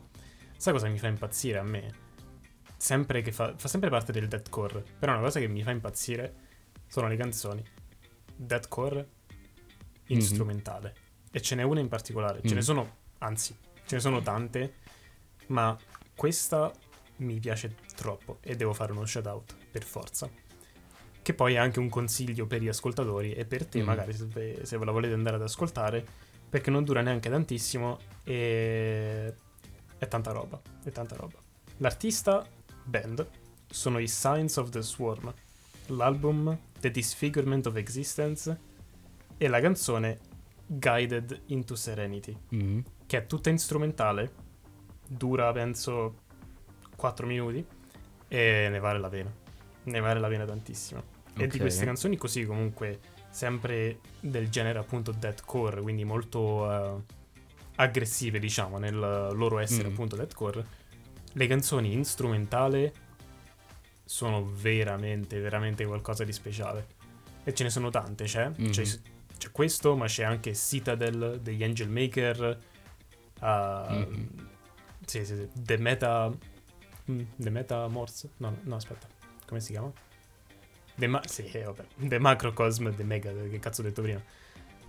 sai cosa mi fa impazzire a me? Sempre che fa, fa sempre parte del deathcore, però una cosa che mi fa impazzire sono le canzoni deathcore Mhm. strumentale. E ce n'è una in particolare, ce ne Mm. sono, anzi, ce ne sono tante, ma questa mi piace troppo e devo fare uno shout out per forza. Che poi è anche un consiglio per gli ascoltatori e per te, Mm. magari se, se ve la volete andare ad ascoltare, perché non dura neanche tantissimo e è tanta roba, è tanta roba. L'artista band sono i Signs of the Swarm, l'album The Disfigurement of Existence e la canzone Guided into Serenity, Mhm. che è tutta strumentale, dura penso 4 minuti e ne vale la pena. Ne vale la pena tantissimo. E di queste canzoni così comunque sempre del genere appunto deathcore, quindi molto eh, aggressive diciamo nel loro essere Mm. appunto deathcore, le canzoni in strumentale sono veramente, veramente qualcosa di speciale. E ce ne sono tante, c'è. Mhm. C'è, c'è questo, ma c'è anche Citadel degli Angel Maker. uh, Mhm. Sì, sì, sì. The Meta. Mm, The Meta Morse? No, no, aspetta. Come si chiama? The, ma- sì, eh, vabbè. The Macrocosm, The Mega, che cazzo ho detto prima?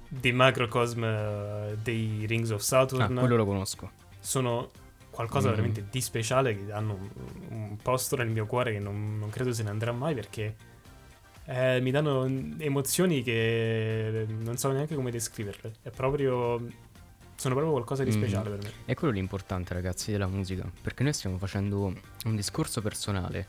The Macrocosm eh, dei Rings of Saturn Ah, quello lo conosco. sono qualcosa Mhm. veramente di speciale che hanno un, un posto nel mio cuore che non, non credo se ne andrà mai perché eh, mi danno emozioni che non so neanche come descriverle. È proprio. Sono proprio qualcosa di Mhm. speciale per me. È quello l'importante, ragazzi, della musica. Perché noi stiamo facendo un discorso personale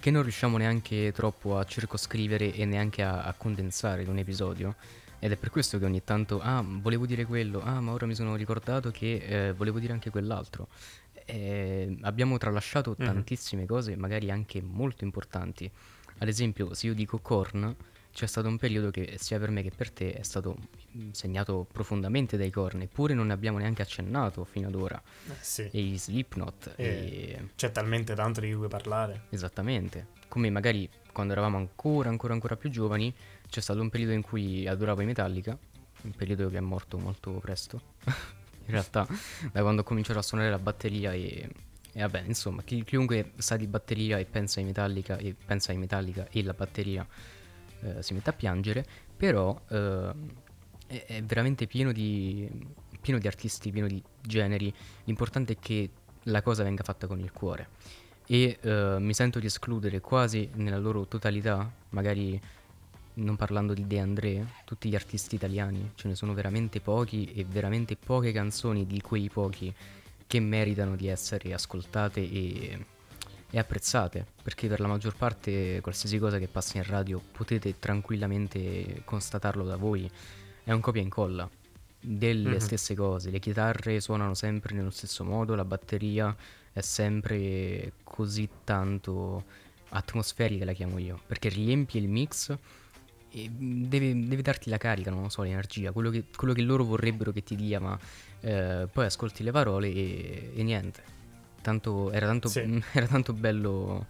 che non riusciamo neanche troppo a circoscrivere e neanche a, a condensare in un episodio. Ed è per questo che ogni tanto, ah, volevo dire quello, ah, ma ora mi sono ricordato che eh, volevo dire anche quell'altro. Eh, abbiamo tralasciato Mhm. tantissime cose, magari anche molto importanti. Ad esempio, se io dico corn, c'è stato un periodo che sia per me che per te è stato segnato profondamente dai corn, eppure non ne abbiamo neanche accennato fino ad ora. Eh, sì. E i Slipknot, Eh. e... C'è talmente tanto di cui parlare. esattamente. Come magari quando eravamo ancora, ancora, ancora più giovani, c'è stato un periodo in cui adoravo i Metallica, un periodo che è morto molto presto. in realtà, da quando ho cominciato a suonare la batteria e... E vabbè, insomma, chi- chiunque sa di batteria e pensa ai Metallica e pensa ai Metallica e la batteria eh, si mette a piangere, però eh, è, è veramente pieno di, pieno di artisti, pieno di generi. L'importante è che la cosa venga fatta con il cuore. E eh, mi sento di escludere quasi nella loro totalità, magari non parlando di De André, tutti gli artisti italiani, ce ne sono veramente pochi e veramente poche canzoni di quei pochi che meritano di essere ascoltate e, e apprezzate, perché per la maggior parte qualsiasi cosa che passa in radio potete tranquillamente constatarlo da voi, è un copia e incolla delle Mhm. stesse cose, le chitarre suonano sempre nello stesso modo, la batteria è sempre così tanto atmosferica la chiamo io, perché riempie il mix e deve, deve darti la carica, non lo so, l'energia, quello che, quello che loro vorrebbero che ti dia, ma eh, poi ascolti le parole e, e niente. Tanto, era, tanto, Sì. era tanto bello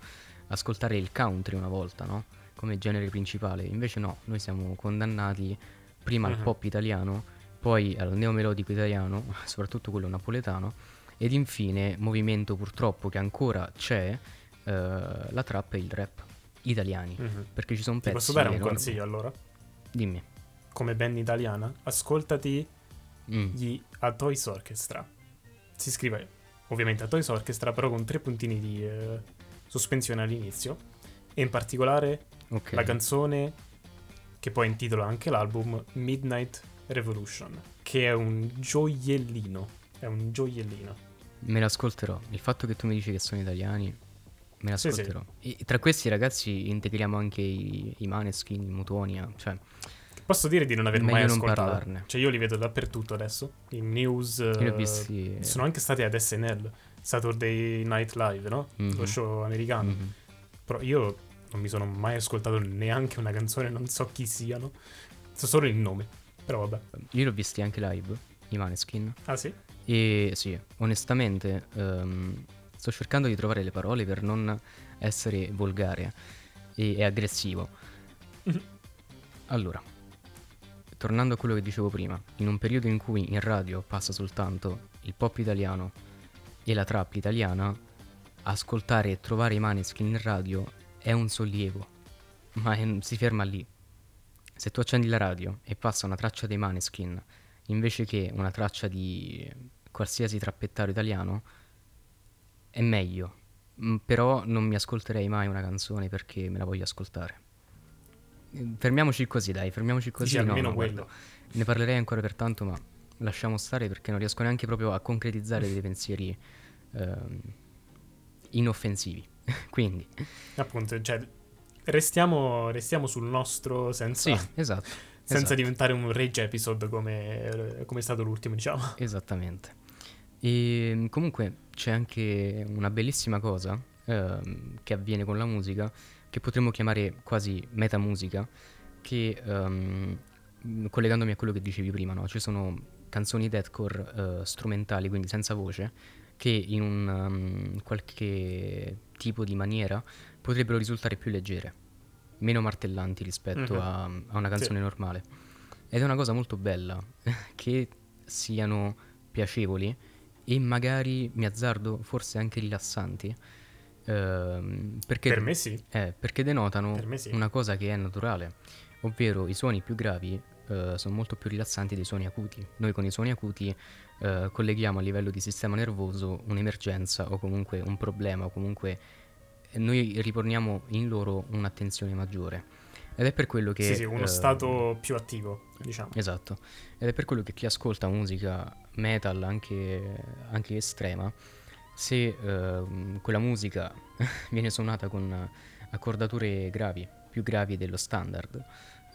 ascoltare il country una volta, no? Come genere principale. Invece no, noi siamo condannati prima al Mhm. pop italiano, poi al neomelodico italiano, soprattutto quello napoletano, ed infine movimento purtroppo che ancora c'è, eh, la trap e il rap italiani. Mhm. Perché ci sono Ti pezzi posso dare un enormi. consiglio allora? Dimmi. Come band italiana, ascoltati Mm. gli A Toys Orchestra. Si scrive ovviamente A Toys Orchestra, però con tre puntini di eh, sospensione all'inizio. E in particolare Ok. la canzone che poi intitola anche l'album Midnight Revolution, che è un gioiellino. È un gioiellino. Me l'ascolterò. Il fatto che tu mi dici che sono italiani, me Sì, sì. l'ascolterò. E tra questi ragazzi integriamo anche i, i Maneskin, i Mutuonia. Cioè, Posso dire di non aver Meglio mai non ascoltato. parlarne. Cioè, io li vedo dappertutto adesso. In news. eh, visti. Sono anche stati ad SNL, Saturday Night Live, no? Mhm. Lo show americano. Mhm. Però io non mi sono mai ascoltato neanche una canzone, non so chi siano. So solo il nome. Però vabbè. Io li ho visti anche live, i Maneskin. Ah sì? E sì, onestamente, ehm, sto cercando di trovare le parole per non essere volgare e, e aggressivo. Mhm. Allora, tornando a quello che dicevo prima, in un periodo in cui in radio passa soltanto il pop italiano e la trap italiana, ascoltare e trovare i Maneskin in radio è un sollievo, ma è- si ferma lì. Se tu accendi la radio e passa una traccia dei Maneskin invece che una traccia di qualsiasi trappettaro italiano, è meglio. Però non mi ascolterei mai una canzone perché me la voglio ascoltare. Fermiamoci così, dai, fermiamoci così. Dici no, almeno no, quello. guarda, ne parlerei ancora per tanto, ma lasciamo stare perché non riesco neanche proprio a concretizzare dei pensieri ehm, inoffensivi. Quindi, Appunto, cioè, restiamo, restiamo sul nostro senza, sì, esatto. senza esatto. diventare un rage episode come, come è stato l'ultimo, diciamo. Esattamente. E comunque c'è anche una bellissima cosa ehm, che avviene con la musica, che potremmo chiamare quasi metamusica, che ehm, collegandomi a quello che dicevi prima, no? ci sono canzoni deathcore eh, strumentali, quindi senza voce, che in un um, qualche tipo di maniera potrebbero risultare più leggere, meno martellanti rispetto Mhm. a, a una canzone Sì. normale. Ed è una cosa molto bella che siano piacevoli e magari, mi azzardo, forse anche rilassanti. Ehm, perché, Per me sì. eh, perché denotano Per me sì. una cosa che è naturale, ovvero i suoni più gravi eh, sono molto più rilassanti dei suoni acuti. Noi con i suoni acuti eh, colleghiamo a livello di sistema nervoso un'emergenza o comunque un problema o comunque noi riporniamo in loro un'attenzione maggiore. Ed è per quello che... sì, sì, uno eh, stato più attivo, diciamo. Esatto, ed è per quello che chi ascolta musica metal anche, anche estrema, se ehm, quella musica viene suonata con accordature gravi, più gravi dello standard,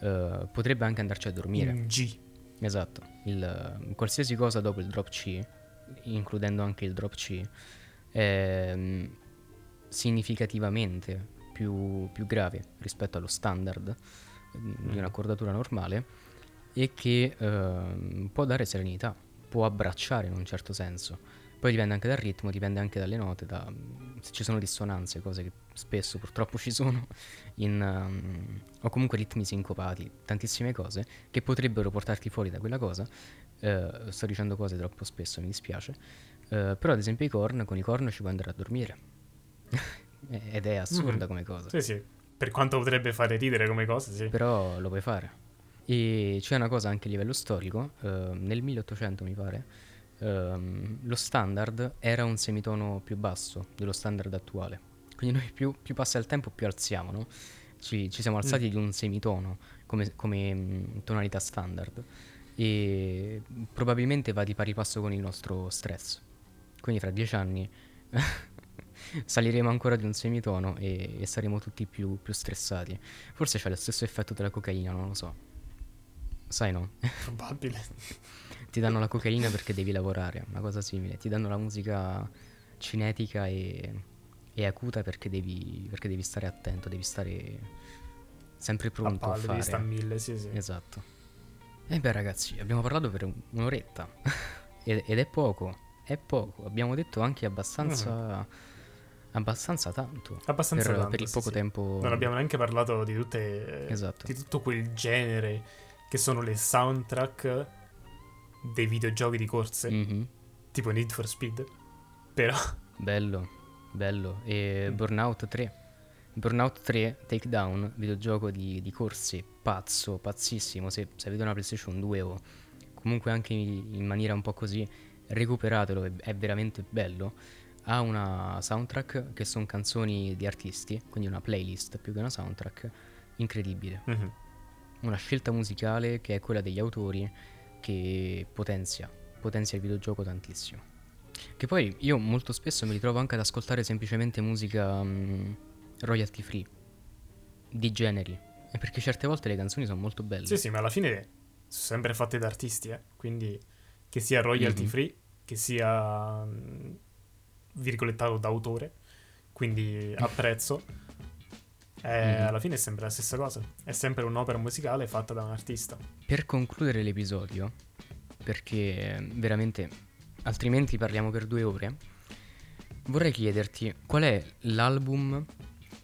eh, potrebbe anche andarci a dormire. In G. Esatto, il, qualsiasi cosa dopo il drop C, includendo anche il drop C, è mm, significativamente più, più grave rispetto allo standard mm, di Mm. un'accordatura normale e che ehm, può dare serenità, può abbracciare in un certo senso. Poi dipende anche dal ritmo, dipende anche dalle note, da, se ci sono dissonanze, cose che spesso purtroppo ci sono, in, um, o comunque ritmi sincopati, tantissime cose che potrebbero portarti fuori da quella cosa. Eh, sto dicendo cose troppo spesso, mi dispiace. Eh, però ad esempio i corn, con i corn ci puoi andare a dormire. Ed è assurda Mhm. come cosa. Sì, sì. Per quanto potrebbe fare ridere come cosa, sì. Però lo puoi fare. E c'è una cosa anche a livello storico, eh, nel 1800 mi pare, ehm, lo standard era un semitono più basso dello standard attuale. Quindi noi più, più passa il tempo più alziamo, no? Ci, ci siamo alzati di un semitono come, come, mm, tonalità standard e probabilmente va di pari passo con il nostro stress. Quindi fra dieci anni saliremo ancora di un semitono e, e saremo tutti più, più stressati. Forse c'è lo stesso effetto della cocaina, non lo so. Sai no? Probabile. Ti danno la cocaina perché devi lavorare, una cosa simile. Ti danno la musica cinetica e, e acuta perché devi, perché devi stare attento, devi stare sempre A pronto a, palle, fare. devi sta a mille, sì, sì. Esatto. E beh ragazzi, abbiamo parlato per un- un'oretta ed, ed è poco, è poco. Abbiamo detto anche abbastanza, abbastanza tanto. Abbastanza per, tanto, per il poco sì. tempo. Non abbiamo neanche parlato di tutte... Esatto. Di tutto quel genere che sono le soundtrack dei videogiochi di corse, Mhm. tipo Need for Speed. Però... Bello, bello. E Mm. Burnout 3. Burnout 3 Takedown, videogioco di, di corse pazzo, pazzissimo. Se, se avete una PlayStation 2 o comunque anche in, maniera un po' così, recuperatelo, è, è veramente bello. Ha una soundtrack che sono canzoni di artisti, quindi una playlist più che una soundtrack, incredibile. Mhm. Una scelta musicale che è quella degli autori che potenzia, potenzia il videogioco tantissimo. Che poi io molto spesso mi ritrovo anche ad ascoltare semplicemente musica mm, royalty free, di generi. E perché certe volte le canzoni sono molto belle. Sì, sì, ma alla fine sono sempre fatte da artisti, eh. Quindi che sia royalty Mhm. free, che sia mm, virgolettato d'autore, quindi a prezzo. Eh, Mhm. Alla fine è sempre la stessa cosa. È sempre un'opera musicale fatta da un artista. Per concludere l'episodio, perché eh, veramente altrimenti parliamo per due ore, vorrei chiederti qual è l'album,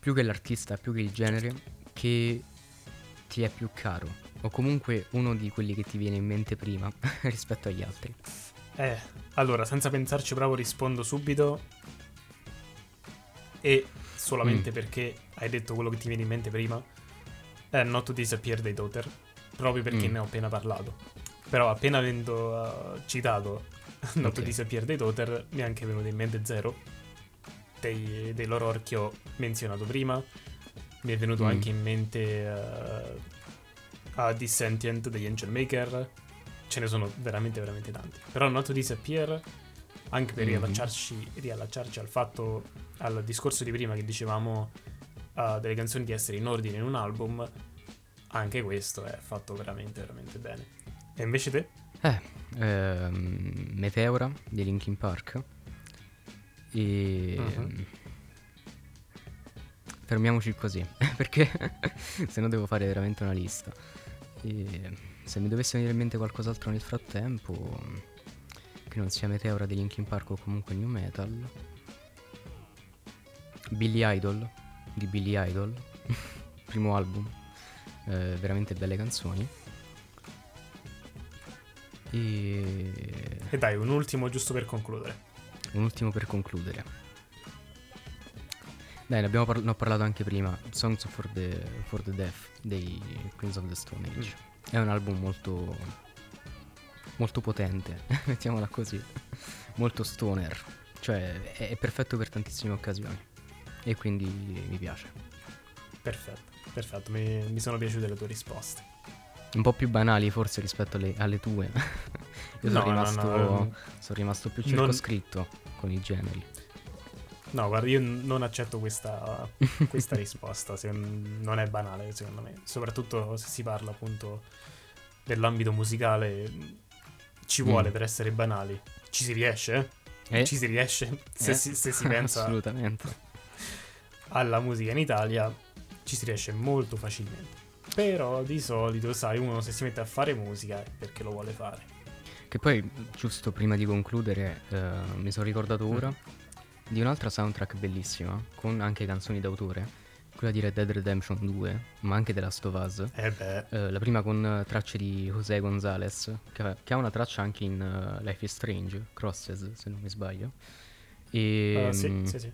più che l'artista, più che il genere, che ti è più caro, o comunque uno di quelli che ti viene in mente prima rispetto agli altri. Eh, allora, senza pensarci proprio rispondo subito. E solamente Mm. perché hai detto quello che ti viene in mente prima. È Not to Disappear dei Daughter. Proprio perché Mm. ne ho appena parlato. Però appena avendo uh, citato Not to Ok. Disappear dei Daughter, mi è anche venuto in mente Zero. Dei, dei loro che ho menzionato prima. Mi è venuto Mm. anche in mente uh, a Dissentient degli Angel Maker. ce ne sono veramente, veramente tanti. Però Not to Disappear, anche per Mhm. riallacciarci, riallacciarci al fatto, al discorso di prima che dicevamo uh, delle canzoni di essere in ordine in un album, anche questo è fatto veramente, veramente bene. E invece te? Eh, ehm, Meteora di Linkin Park. E... Mhm. Fermiamoci così, perché se no devo fare veramente una lista. E se mi dovesse venire in mente qualcos'altro nel frattempo, che non sia Meteora di Linkin Park o comunque New Metal, Billy Idol di Billy Idol, primo album, eh, veramente belle canzoni. E E dai, un ultimo giusto per concludere. un ultimo per concludere. Dai, ne abbiamo par- ne ho parlato anche prima. Songs for the, for the Deaf dei Queens of the Stone Age. È un album molto. molto potente, mettiamola così. molto stoner. Cioè, è, è perfetto per tantissime occasioni. E quindi mi piace. Perfetto, perfetto, mi, mi sono piaciute le tue risposte. Un po' più banali forse rispetto alle, alle tue. Io No, sono, no, rimasto, no, sono rimasto più non- circoscritto con i generi. No, guarda, io non accetto questa, questa risposta, se- non è banale secondo me, soprattutto se si parla appunto dell'ambito musicale, ci vuole Mm. per essere banali. Ci si riesce, eh? Eh? Ci si riesce, se, Eh? si, se si pensa Assolutamente. Alla musica in Italia, ci si riesce molto facilmente. Però di solito, sai, uno se si mette a fare musica è perché lo vuole fare. Che poi, giusto prima di concludere, eh, mi sono ricordato ora di un'altra soundtrack bellissima, con anche canzoni d'autore, quella di Red Dead Redemption 2, ma anche della Us. Eh beh, Eh, la prima con eh, tracce di José González, che, che ha una traccia anche in eh, Life is Strange, Crosses, se non mi sbaglio. E eh, sì, mm, sì, sì,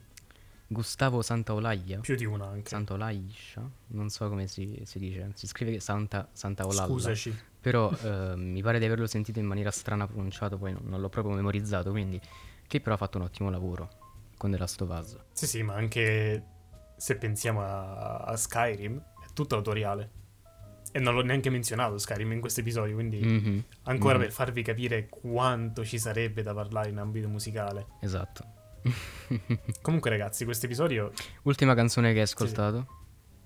Gustavo Santaolalla. più di una anche. Santaolaiscia? Non so come si, si dice, si scrive Santa, Santaolalla. Scusaci. Però eh, mi pare di averlo sentito in maniera strana pronunciato, poi non, non l'ho proprio memorizzato, quindi che però ha fatto un ottimo lavoro con The Last of Us. Sì, sì, ma anche se pensiamo a, a Skyrim, è tutto autoriale. E non l'ho neanche menzionato Skyrim in questo episodio, quindi Mhm, ancora mhm, per farvi capire quanto ci sarebbe da parlare in ambito musicale. Esatto. Comunque, ragazzi, questo episodio ultima canzone che hai sì. ascoltato?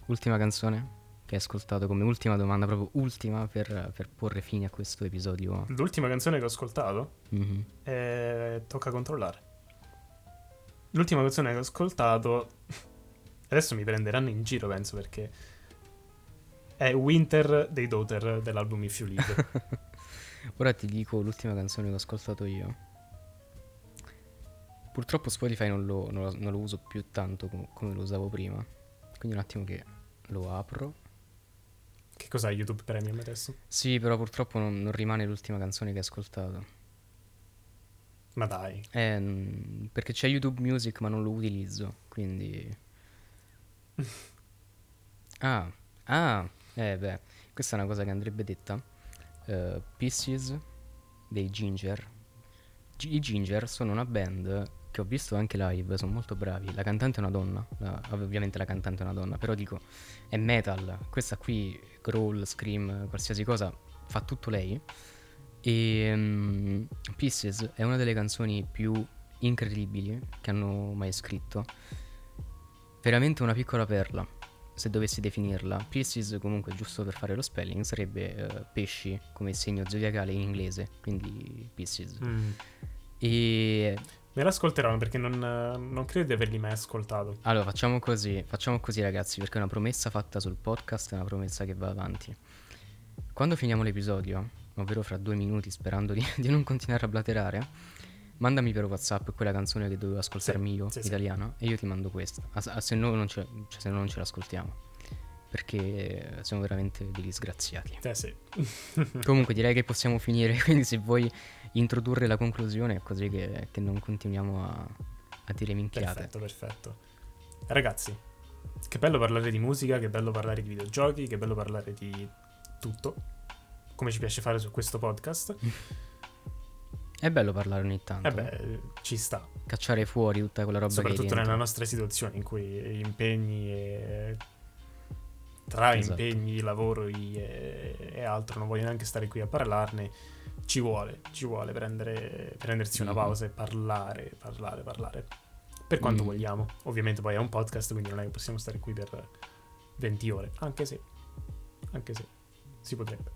Ultima canzone che hai ascoltato come ultima domanda, proprio ultima per, per porre fine a questo episodio. L'ultima canzone che ho ascoltato Mhm. è Tocca controllare. L'ultima canzone che ho ascoltato. Adesso mi prenderanno in giro, penso, perché. È Winter dei Daughter dell'album If You Leave. Ora ti dico l'ultima canzone che ho ascoltato io. Purtroppo Spotify non lo, non lo- non lo uso più tanto com- come lo usavo prima. Quindi un attimo che lo apro. che cos'ha YouTube Premium adesso? Sì, però purtroppo non, non rimane l'ultima canzone che hai ascoltato. Ma dai. Eh, perché c'è YouTube Music ma non lo utilizzo, quindi... Ah, ah, eh beh, questa è una cosa che andrebbe detta. Eh, Pieces dei Ginger. G- I Ginger sono una band che ho visto anche live, sono molto bravi. La cantante è una donna, la- ovviamente la cantante è una donna, però dico, è metal. Questa qui, growl, scream, qualsiasi cosa, fa tutto lei. E mm, Pieces è una delle canzoni più incredibili che hanno mai scritto. Veramente una piccola perla, se dovessi definirla. Pieces, comunque, giusto per fare lo spelling, sarebbe eh, pesci come segno zodiacale in inglese, quindi Pieces. Mm. E Me l'ascolteranno perché non, non credo di averli mai ascoltato. allora facciamo così, facciamo così ragazzi, perché è una promessa fatta sul podcast, è una promessa che va avanti. Quando finiamo l'episodio, ovvero fra due minuti, sperando di, di non continuare a blaterare, mandami per WhatsApp quella canzone che dovevo ascoltarmi Sì, io, sì, sì. italiana, e io ti mando questa. A- a- se, no non ce, cioè, se no non ce l'ascoltiamo. Perché siamo veramente dei disgraziati. Eh sì. Comunque direi che possiamo finire, quindi se vuoi introdurre la conclusione, così che, che non continuiamo a, a dire minchiate. Perfetto, perfetto. Ragazzi, che bello parlare di musica, che bello parlare di videogiochi, che bello parlare di tutto, come ci piace fare su questo podcast. È bello parlare ogni tanto. E beh, ci sta, Cacciare fuori tutta quella roba soprattutto nella nostra situazione in cui impegni e... Tra Esatto. impegni, lavoro e, e altro, non voglio neanche stare qui a parlarne. Ci vuole, ci vuole prendere, prendersi una Mhm. pausa e parlare, parlare, parlare. Per quanto Mm. vogliamo. Ovviamente poi è un podcast, quindi non è che possiamo stare qui per 20 ore. Anche se, anche se, si potrebbe.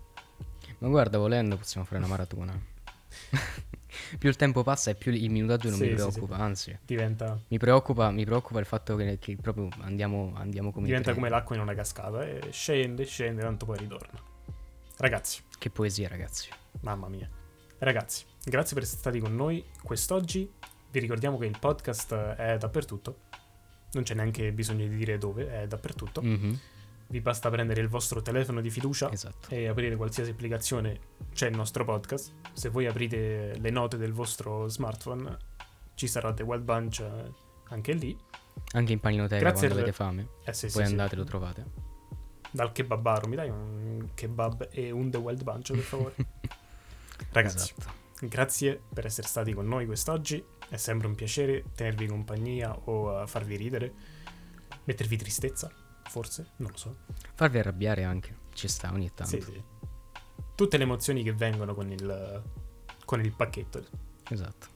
Ma guarda, volendo possiamo fare una maratona. più il tempo passa e più il minutaggio non Sì, mi sì, preoccupa, anzi. Diventa, Mi preoccupa, mi preoccupa il fatto che, che proprio andiamo, andiamo come diventa come l'acqua in una cascata e scende, scende, tanto poi ritorna. Ragazzi, Che poesia, ragazzi. Mamma mia. Ragazzi, grazie per essere stati con noi quest'oggi. Vi ricordiamo che il podcast è dappertutto. Non c'è neanche bisogno di dire dove, è dappertutto. Mhm, Vi basta prendere il vostro telefono di fiducia Esatto. e aprire qualsiasi applicazione. C'è il nostro podcast. Se voi aprite le note del vostro smartphone, ci sarà The Wild Bunch eh, anche lì. Anche in paninoteca Grazie quando avete fame, Eh sì, poi sì, sì. andate e lo trovate. Dal kebabaro, mi dai un kebab e un The Wild Bunch, per favore? Ragazzi, Esatto. grazie per essere stati con noi quest'oggi. È sempre un piacere tenervi compagnia o eh, farvi ridere, mettervi tristezza, forse, non lo so. Farvi arrabbiare anche, ci sta ogni tanto. Sì, sì. Tutte le emozioni che vengono con il, con il pacchetto. Esatto.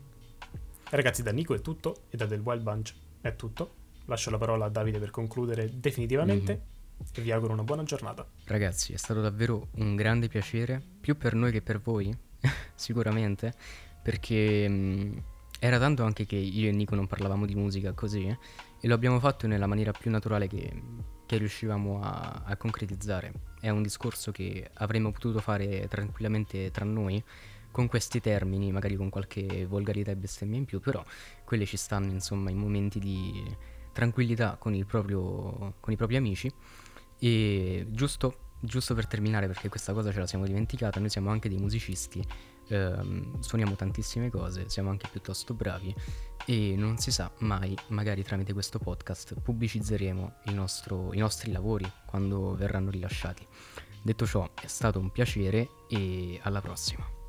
Ragazzi, da Nico è tutto e da Del Wild Bunch è tutto. Lascio la parola a Davide per concludere definitivamente Mhm. e vi auguro una buona giornata. Ragazzi, è stato davvero un grande piacere, più per noi che per voi, sicuramente, perché mh, era tanto anche che io e Nico non parlavamo di musica così, eh, e lo abbiamo fatto nella maniera più naturale che, che riuscivamo a, a concretizzare. È un discorso che avremmo potuto fare tranquillamente tra noi, con questi termini, magari con qualche volgarità e bestemmia in più, però quelle ci stanno insomma in momenti di tranquillità con, proprio, con i propri amici. E giusto, giusto per terminare, perché questa cosa ce la siamo dimenticata, noi siamo anche dei musicisti, ehm, suoniamo tantissime cose, siamo anche piuttosto bravi e non si sa mai, magari tramite questo podcast pubblicizzeremo nostro- i nostri lavori quando verranno rilasciati. Detto ciò, è stato un piacere e alla prossima.